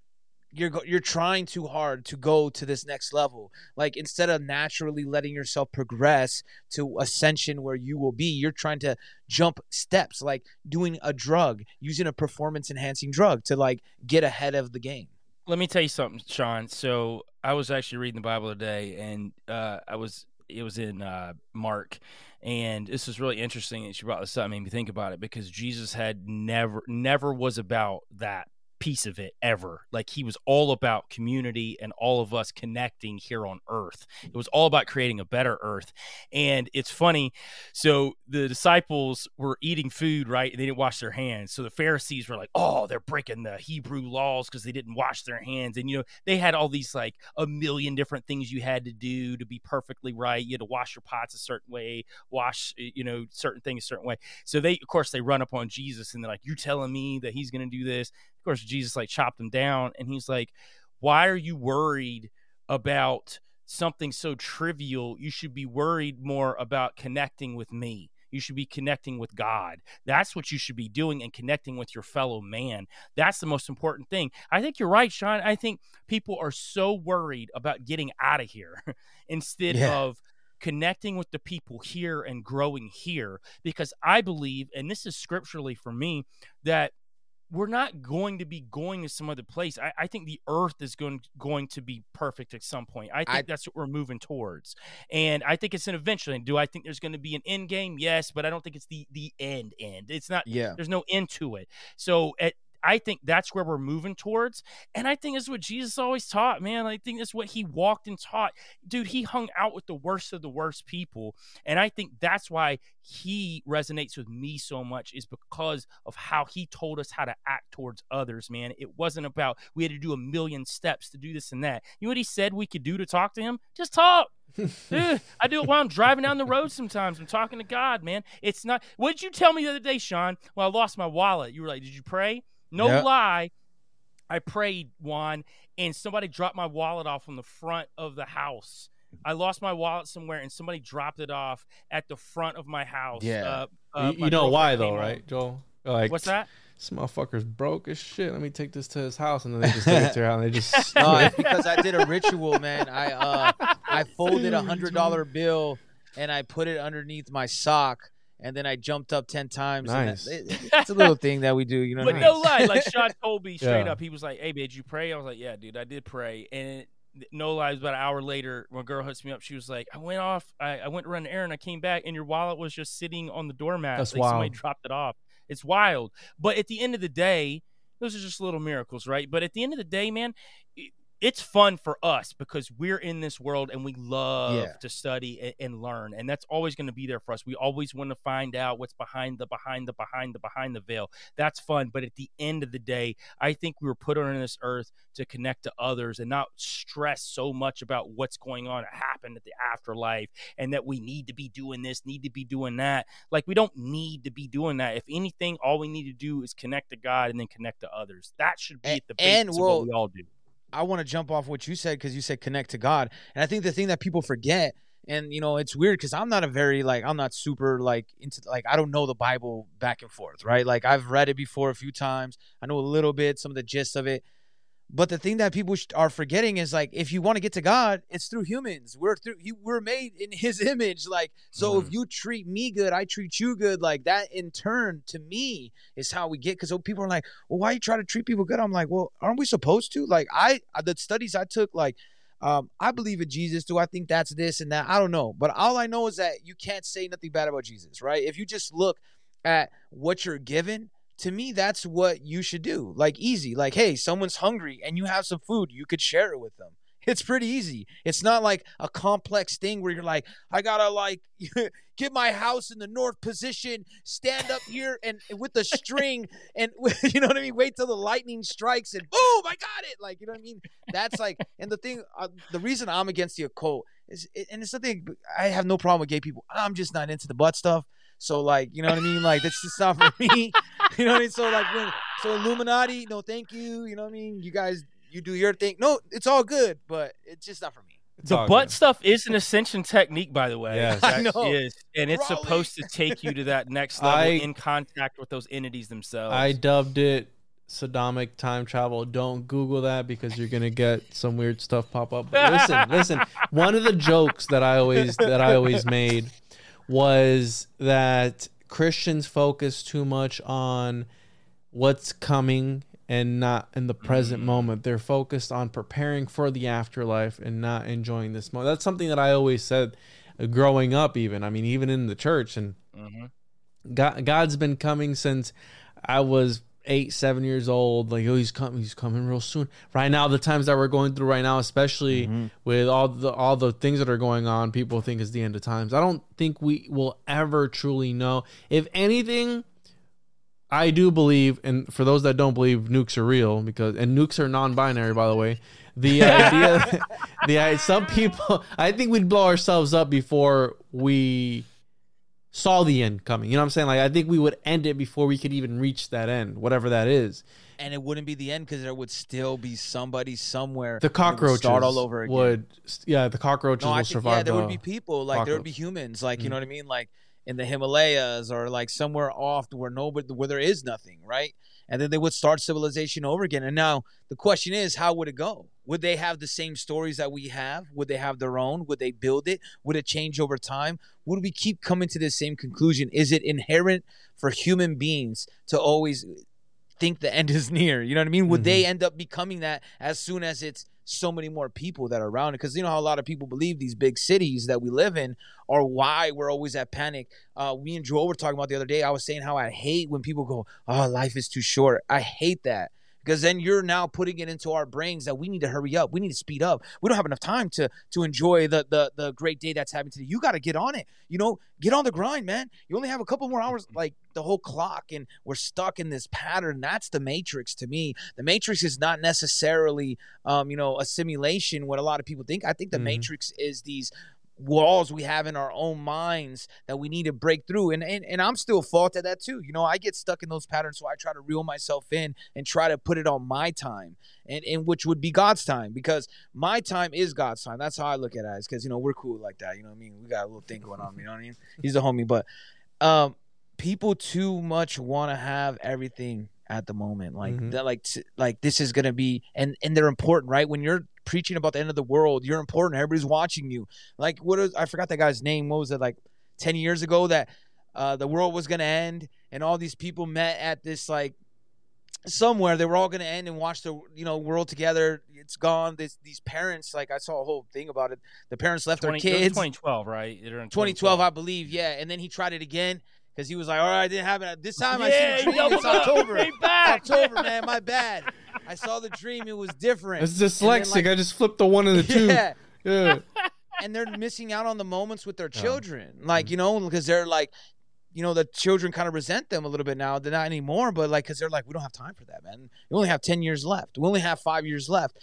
you're you're trying too hard to go to this next level. Like instead of naturally letting yourself progress to ascension where you will be, you're trying to jump steps, like doing a drug, using a performance enhancing drug to like get ahead of the game. let me tell you something, Sean. So I was actually reading the Bible today, and uh, I was it was in uh, Mark, and this is really interesting that you brought this up. Made me think about it because Jesus had never never was about that piece of it ever. Like he was all about community and all of us connecting here on earth. It was all about creating a better earth. And it's funny. So the disciples were eating food, right? They didn't wash their hands. So the Pharisees were like, oh, they're breaking the Hebrew laws because they didn't wash their hands. And, you know, they had all these like a million different things you had to do to be perfectly right. You had to wash your pots a certain way, wash, you know, certain things a certain way. So they, of course, they run up on Jesus and they're like, you're telling me that he's going to do this? Of course, Jesus like chopped them down and he's like, why are you worried about something so trivial? You should be worried more about connecting with me. You should be connecting with God. That's what you should be doing and connecting with your fellow man. That's the most important thing. I think you're right, Sean. I think people are so worried about getting out of here instead Yeah. of connecting with the people here and growing here because I believe, and this is scripturally for me, that we're not going to be going to some other place. I, I think the earth is going going to be perfect at some point. I think I- that's what we're moving towards, and I think it's an eventually. Do I think there's going to be an end game? Yes, but I don't think it's the the end end. It's not. Yeah. There's no end to it. So at, I think that's where we're moving towards, and I think it's what Jesus always taught, man. I think that's what he walked and taught. Dude, he hung out with the worst of the worst people, and I think that's why he resonates with me so much is because of how he told us how to act towards others, man. It wasn't about we had to do a million steps to do this and that. You know what he said we could do to talk to him? Just talk. Dude, I do it while I'm driving down the road sometimes. I'm talking to God, man. It's not what did you tell me the other day, Sean? Well, I lost my wallet. You were like, Did you pray? No Yeah. lie. I prayed, Juan, and somebody dropped my wallet off on the front of the house. I lost my wallet somewhere, and somebody dropped it off at the front of my house. Yeah. Uh, uh, you, you know why though, home. right, Joel? Like What's that? This motherfucker's broke as shit. Let me take this to his house, and then they just take it to her house, and they just. No, it's because I did a ritual, man. I uh I folded a hundred dollar bill and I put it underneath my sock, and then I jumped up ten times. and Nice. that- it- it's a little thing that we do, you know. But What I no lie, like Sean told me straight Yeah. up, he was like, "Hey, man, did you pray?" I was like, "Yeah, dude, I did pray." And it, no lies, about an hour later, when a girl hooks me up, she was like, "I went off, I, I went to run an errand, I came back, and your wallet was just sitting on the doormat. That's like somebody wild. dropped it off. It's wild." But at the end of the day, those are just little miracles, right? But at the end of the day, man. It- it's fun for us because we're in this world and we love Yeah. to study and, and learn and that's always going to be there for us. We always want to find out what's behind the behind the behind the behind the veil. That's fun but at the end of the day i think we were put on this earth to connect to others and not stress so much about what's going on to happen at the afterlife and that we need to be doing this need to be doing that. Like we don't need to be doing that. If anything all we need to do is connect to god and then connect to others. That should be A- at the and base of what we all do I want to jump off what you said because you said connect to God, and I think the thing that people forget, and you know, it's weird because I'm not a very like I'm not super like into like I don't know the Bible back and forth, right? Like I've read it before a few times, I know a little bit, some of the gist of it. But the thing that people are forgetting is like if you want to get to God, it's through humans. We're through. We're made in His image. Like so, if you treat me good, I treat you good. Like that in turn to me is how we get. Because people are like, well, why you try to treat people good? I'm like, well, aren't we supposed to? Like I the studies I took, like um, I believe in Jesus. Do I think that's this and that? I don't know. But all I know is that you can't say nothing bad about Jesus, right? If you just look at what you're given, to me, that's what you should do. Like easy. Like, hey, someone's hungry and you have some food, you could share it with them. It's pretty easy. It's not like a complex thing where you're like, I gotta like get my house in the north position, stand up here and with the string, and you know what I mean. Wait till the lightning strikes and boom, I got it. Like you know what I mean. That's like, and the thing, uh, the reason I'm against the occult is, and it's something I have no problem with gay people. I'm just not into the butt stuff. So like, you know what I mean? Like that's just not for me. you know what I mean? So like, when, so Illuminati, no, thank you. You know what I mean? You guys, you do your thing. No, it's all good, but it's just not for me. It's the butt good. stuff is an ascension technique, by the way. Yes. I know. is, and it's Raleigh. supposed to take you to that next level I- in contact with those entities themselves. I dubbed it Sodomic time travel. Don't Google that because you're gonna get some weird stuff pop up. But listen, listen. One of the jokes that I always that I always made was that Christians focus too much on what's coming and not in the present moment. They're focused on preparing for the afterlife and not enjoying this moment. That's something that I always said growing up even. I mean even in the church and Mhm. God, God's been coming since I was eight, seven years old. Like, oh, he's coming, he's coming real soon. Right now, the times that we're going through right now, especially mm-hmm. with all the all the things that are going on, people think is the end of times. I don't think we will ever truly know. If anything, I do believe, and for those that don't believe, nukes are real because and nukes are non-binary, by the way. The idea, the some people, I think we'd blow ourselves up before we saw the end coming. You know what I'm saying? Like I think we would end it before we could even reach that end, whatever that is. And it wouldn't be the end because there would still be somebody somewhere. The cockroaches start all over again. would, yeah, the cockroaches no, will think survive. yeah, there the, would be people like there would be humans, like you Mm. know what I mean, like. in the Himalayas or like somewhere off where nobody where there is nothing, right? And then they would start civilization over again. And now the question is, how would it go? Would they have the same stories that we have? Would they have their own? Would they build it? Would it change over time? Would we keep coming to the same conclusion? Is it inherent for human beings to always think the end is near? You know what I mean? Would they mm-hmm. end up becoming that as soon as it's so many more people that are around it? Because you know how a lot of people believe these big cities that we live in are why we're always at panic. Uh, me and Joel were talking about the other day. I was saying how I hate when people go, "Oh, life is too short." I hate that because then you're now putting it into our brains that we need to hurry up. We need to speed up. We don't have enough time to to enjoy the the, the great day that's happening today. You got to get on it. You know get on the grind man. You only have a couple more hours like the whole clock and we're stuck in this pattern. That's the matrix to me. The matrix is not necessarily um you know a simulation what a lot of people think. I think the Mhm. matrix is these walls we have in our own minds that we need to break through. And, and and i'm still fault at that too. You know i get stuck in those patterns so i try to reel myself in and try to put it on my time and, and which would be god's time because my time is god's time. That's how i look at it because you know we're cool like that. You know what i mean? We got a little thing going on you know what i mean? He's a homie. But um people too much want to have everything at the moment. Like Mhm. that like t- like this is gonna be and and they're important right? When you're preaching about the end of the world. You're important. Everybody's watching you. Like what is i forgot that guy's name. What was it like 10 years ago that uh the world was gonna end and all these people met at this like somewhere. They were all gonna end and watch the you know world together. It's gone. This, these parents like i saw a whole thing about it. The parents left 20, their kids. 2012, right? They're in 2012, I believe. Yeah, and then he tried it again because he was like, "All right, I didn't have it this time. I see the dream. It's. October. It's October, man. My bad. I saw the dream. It was different. It's And then, dyslexic. like- I just flipped the one and the two. yeah, Yeah. and they're missing out on the moments with their Oh. children, like mm. you know, because they're like, you know, the children kind of resent them a little bit now. They're not anymore, but like, because they're like, we don't have time for that, man. We only have ten years left. We only have five years left.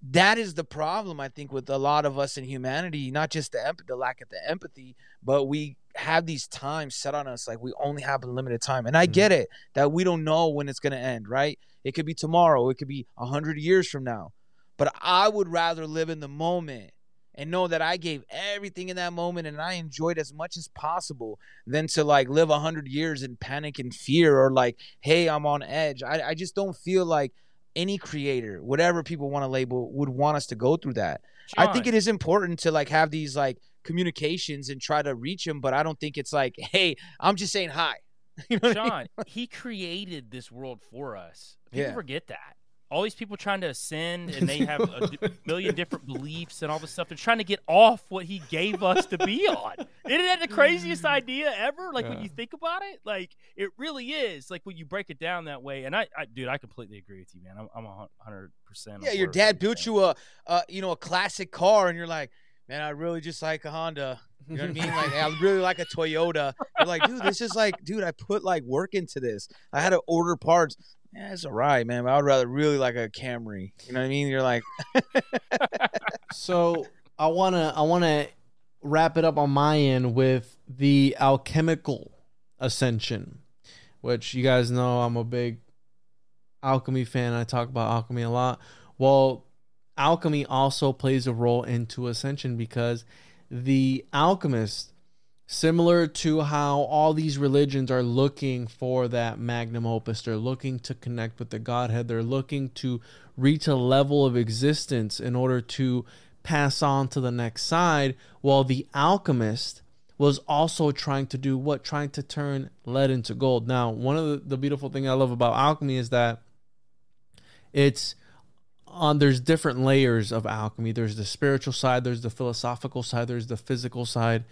That is the problem, I think, with a lot of us in humanity. Not just the emp- the lack of the empathy, but we have these times set on us like we only have a limited time. And I Mhm. get it that we don't know when it's going to end, right? It could be tomorrow, it could be a hundred years from now. But I would rather live in the moment and know that I gave everything in that moment and I enjoyed as much as possible than to like live a hundred years in panic and fear or like, hey, I'm on edge. I, I just don't feel like any creator, whatever people want to label, would want us to go through that. I think it is important to like have these like communications and try to reach them, but I don't think it's like, hey, I'm just saying hi. You know what I mean? Sean, he created this world for us. People Yeah. forget that. All these people trying to ascend and they have a d- million different beliefs and all this stuff. They're trying to get off what he gave us to be on. Isn't that the craziest mm. idea ever? Like when you think about it, like it really is. Like when you break it down that way. And I, I dude, I completely agree with you, man. I'm, I'm hundred percent. Yeah, your dad built you a, a you know a classic car, and you're like, man, I really just like a Honda. You know what I mean? Like I really like a Toyota. You're like, dude, this is like, dude, I put like work into this. I had to order parts. Yeah, it's all right, man. But I would rather really like a Camry. You know what I mean? You're like, So I wanna I wanna wrap it up on my end with the alchemical ascension, which you guys know I'm a big alchemy fan. I talk about alchemy a lot. Well, alchemy also plays a role into ascension because the alchemist similar to how all these religions are looking for that magnum opus. They're looking to connect with the godhead. They're looking to reach a level of existence in order to pass on to the next side while the alchemist was also trying to do what? Trying to turn lead into gold. Now one of the, the beautiful thing i love about alchemy is that it's on there's different layers of alchemy. There's the spiritual side there's the philosophical side there's the physical side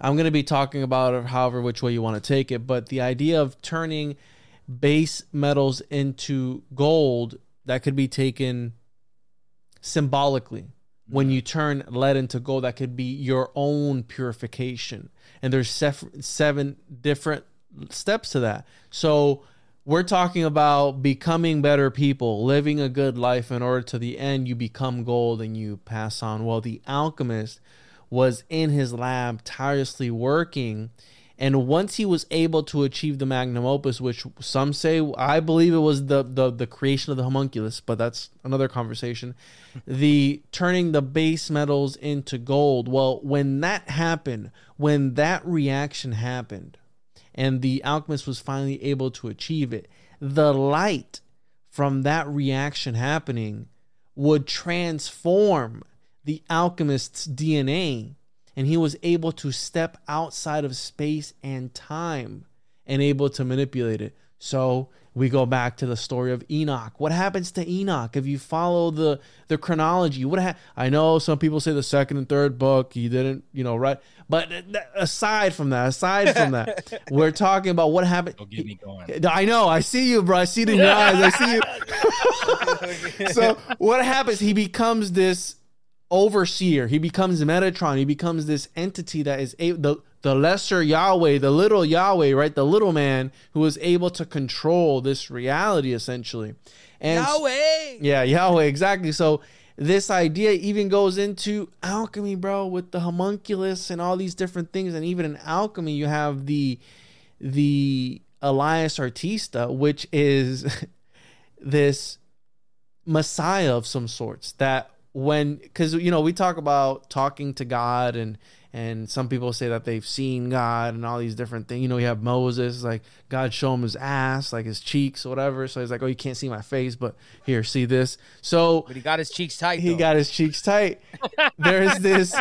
i'm going to be talking about it however which way you want to take it but the idea of turning base metals into gold that could be taken symbolically. When you turn lead into gold that could be your own purification. And there's sef- seven different steps to that. So we're talking about becoming better people living a good life in order to the end you become gold and you pass on. Well the alchemist was in his lab tirelessly working And once he was able to achieve the magnum opus, which some say I believe it was the the, the creation of the homunculus, but that's another conversation. the turning the base metals into gold. Well, when that happened, when that reaction happened, and the alchemist was finally able to achieve it, the light from that reaction happening would transform the alchemist's DNA and he was able to step outside of space and time and able to manipulate it. So we go back to the story of Enoch. What happens to Enoch if you follow the the chronology? What ha- I know some people say the second and third book he didn't, you know, right? But aside from that, aside from that, we're talking about what happened. Don't get me going. I know. I see you, bro. I see it in your eyes. I see you. so what happens? He becomes this overseer. He becomes Metatron. He becomes this entity that is a, the the lesser Yahweh, the little Yahweh, right? The little man who is able to control this reality essentially. And Yahweh. yeah, Yahweh, exactly. So this idea even goes into alchemy, bro, with the homunculus and all these different things. And even in alchemy, you have the the Elias Artista, which is this messiah of some sorts that when because you know we talk about talking to god and and some people say that they've seen god and all these different things you know you have moses like god show him his ass like his cheeks or whatever so he's like oh you can't see my face but here see this so But he got his cheeks tight. he though. got his cheeks tight. There's this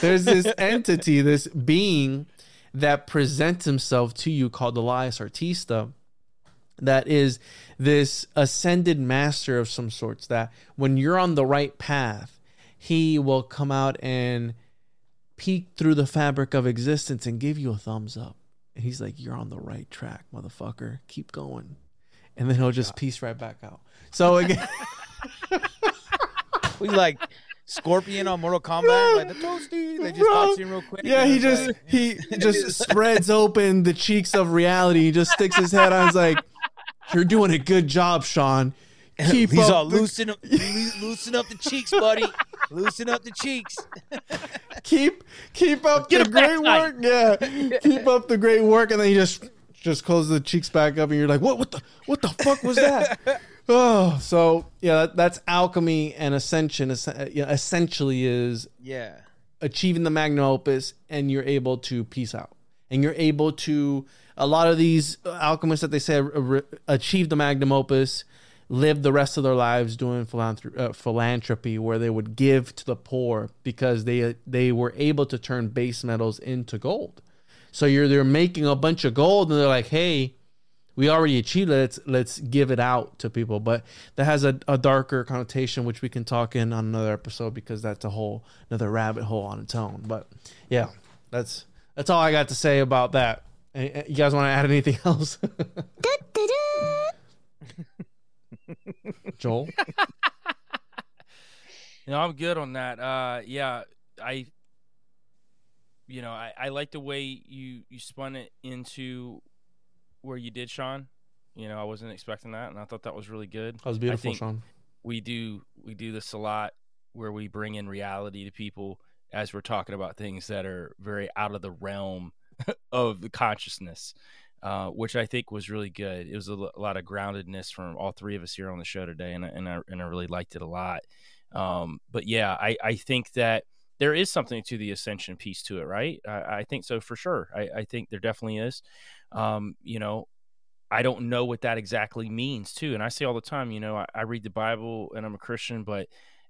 there's this entity, this being that presents himself to you called Elias Artista that is this ascended master of some sorts that when you're on the right path, he will come out and peek through the fabric of existence and give you a thumbs up. And he's like, You're on the right track, motherfucker. Keep going. And then he'll just piece right back out. So again We like Scorpion on Mortal Kombat, like the toasty. They just Bro. pops in real quick. Yeah, he just like- he just spreads open the cheeks of reality. He just sticks his head on. He's like, "You're doing a good job, Sean. Keep He's up. all the, loosen up, loosen up the cheeks, buddy. loosen up the cheeks. keep keep up the great work. Yeah, keep up the great work." And then you just just close the cheeks back up, and you're like, "What? What the? What the fuck was that?" Oh, so yeah, that, that's alchemy and ascension. es- uh, yeah, Essentially, is Yeah. achieving the magnum opus and you're able to peace out and you're able to a lot of these alchemists that they say uh, achieve the magnum opus lived the rest of their lives doing uh, philanthropy where they would give to the poor because they they were able to turn base metals into gold so you're they're making a bunch of gold and they're like hey we already achieved it. Let's let's give it out to people. But that has a, a darker connotation, which we can talk in on another episode because that's a whole another rabbit hole on its own. But yeah, that's that's all I got to say about that. Eh, eh, You guys want to add anything else? Joel, You know, I'm good on that. Uh, yeah, I, you know, I, I like the way you you spun it into where you did, Sean. You know, I wasn't expecting that, and I thought that was really good. that was beautiful, think- Sean. we do we do this a lot where we bring in reality to people as we're talking about things that are very out of the realm of the consciousness uh, which I think was really good. It was a, l- a lot of groundedness from all three of us here on the show today, and I, and I, and I really liked it a lot. Um, but yeah, I, I think that there is something to the ascension piece to it, right? I, I think so for sure. I, I think there definitely is. Um, you know, I don't know what that exactly means too. And I say all the time, you know, I, I read the Bible and I'm a Christian, but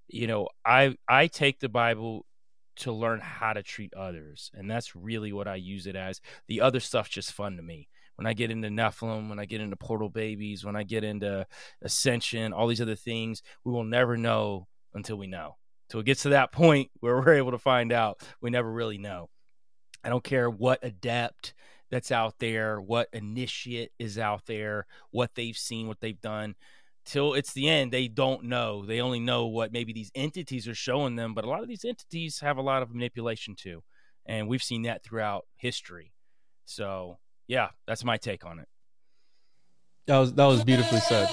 you know, I I take the Bible to learn how to treat others, and that's really what I use it as. The other stuff's just fun to me. When I get into Nephilim, when I get into portal babies, when I get into ascension, all these other things, we will never know until we know. Till it gets to that point where we're able to find out, we never really know. I don't care what adept that's out there, what initiate is out there, what they've seen, what they've done. Till it's the end, they don't know. They only know what maybe these entities are showing them. But a lot of these entities have a lot of manipulation too. And we've seen that throughout history. So, yeah, that's my take on it. That was that was beautifully said.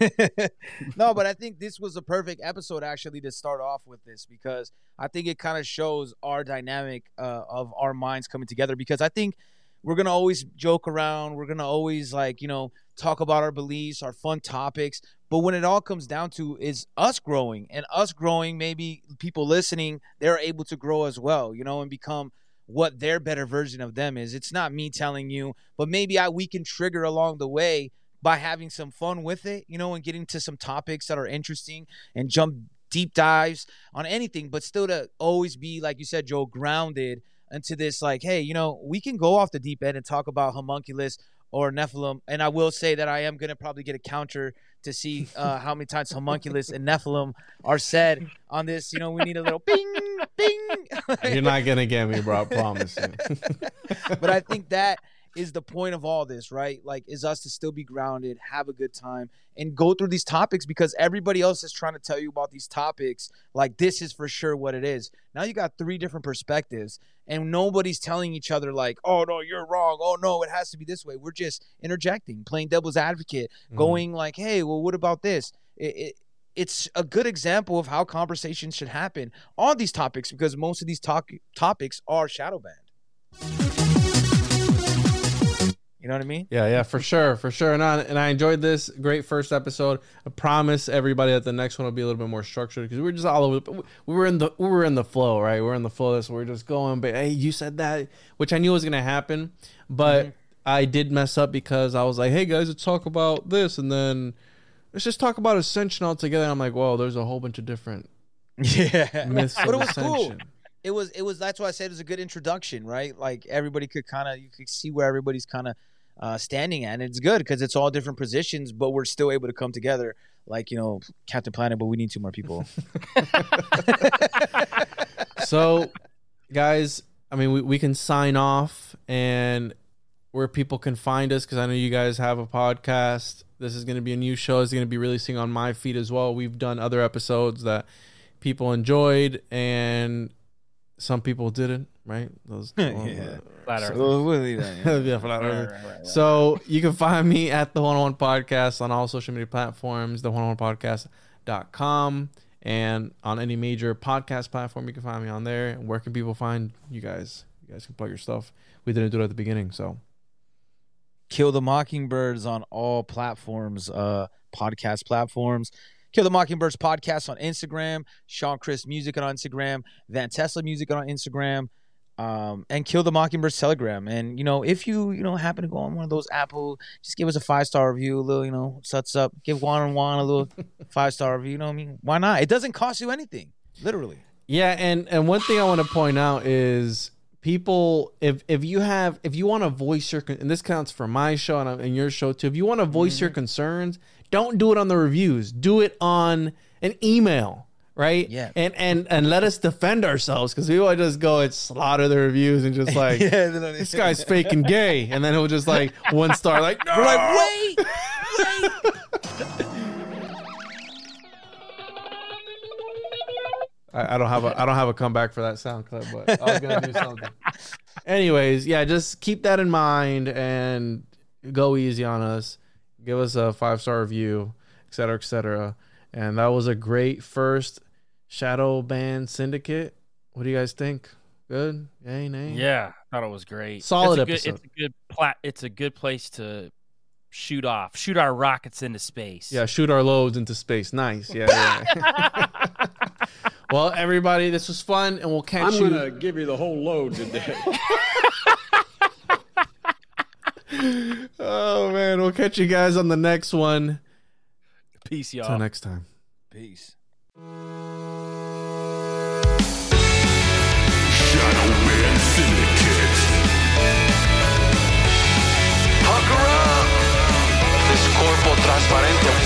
no, but I think this was a perfect episode actually to start off with this because I think it kind of shows our dynamic uh, of our minds coming together. Because I think we're gonna always joke around, we're gonna always like you know talk about our beliefs, our fun topics. But when it all comes down to is us growing and us growing, maybe people listening they're able to grow as well, you know, and become what their better version of them is. It's not me telling you, but maybe I we can trigger along the way by having some fun with it, you know, and getting to some topics that are interesting and jump deep dives on anything, but still to always be, like you said, Joe, grounded into this, like, hey, you know, we can go off the deep end and talk about homunculus or Nephilim. And I will say that I am going to probably get a counter to see uh, how many times homunculus and Nephilim are said on this. You know, we need a little bing, bing. You're not gonna get me, bro. I promise you. but I think that is the point of all this, right? Like, is us to still be grounded, have a good time, and go through these topics because everybody else is trying to tell you about these topics. Like, this is for sure what it is. Now you got three different perspectives, and nobody's telling each other, like, oh, no, you're wrong. Oh, no, it has to be this way. We're just interjecting, playing devil's advocate, mm-hmm. going, like, hey, well, what about this? It, it, it's a good example of how conversations should happen on these topics because most of these talk- topics are shadow banned. You know what I mean? Yeah, yeah, for sure, for sure. And I, and I enjoyed this great first episode. I promise everybody that the next one will be a little bit more structured because we were just all over. but We were in the we were in the flow, right? We are in the flow. So we are just going. But hey, you said that, which I knew was gonna happen, but mm-hmm. I did mess up because I was like, hey guys, let's talk about this, and then let's just talk about ascension altogether. And I'm like, whoa, there's a whole bunch of different Yeah. myths But it was cool. it was it was that's why I said it was a good introduction, right? Like everybody could kind of you could see where everybody's kind of uh, standing at, and it's good because it's all different positions, but we're still able to come together. Like you know, Captain Planet, but we need two more people. so guys i mean we, we can sign off and where people can find us because i know you guys have a podcast this is going to be a new show it's going to be releasing on my feed as well we've done other episodes that people enjoyed and some people didn't right those Yeah. Flat Earth. So we'll leave that, yeah. Yeah, flat earth. right, right, right. So you can find me at the Juan on Juan podcast on all social media platforms, the Juan on Juan podcast.com, and on any major podcast platform, you can find me on there. And where can people find you guys? You guys can plug your stuff. We didn't do it at the beginning, so Kill the Mockingbirds on all platforms, uh, podcast platforms. Kill the Mockingbirds podcast on Instagram, Sean Chris Music on Instagram, Van Tesla Music on Instagram, um, and Kill the Mockingbirds Telegram. And you know, if you you know happen to go on one of those Apple, just give us a five star review, a little you know, suts up, give Juan on Juan a little five star review. You know what I mean? Why not? It doesn't cost you anything, literally. Yeah, and and one thing I want to point out is people if if you have if you want to voice your and this counts for my show and, and your show too. If you want to voice your concerns, don't do it on the reviews. Do it on an email, right? Yeah. And and and let us defend ourselves because we will just go and slaughter the reviews and just like yeah, this guy's fake and gay, and then he'll just like one star like no! We're like, wait, wait. I, I don't have a I don't have a comeback for that sound clip, but I was gonna do something. Anyways, yeah, just keep that in mind and go easy on us. Give us a five star review, et cetera, et cetera. And that was a great first Shadowban Syndicate. What do you guys think? Good? Yay, nay? Yeah, I thought it was great. Solid it's a good, episode. It's a good plat. It's a good place to shoot off, shoot our rockets into space. Yeah, shoot our loads into space. Nice. Yeah. yeah. well, everybody, this was fun, and we'll catch you. I'm you. gonna give you the whole load today. Oh man, we'll catch you guys on the next one. Peace, y'all. Till next time. Peace. cuerpo transparente.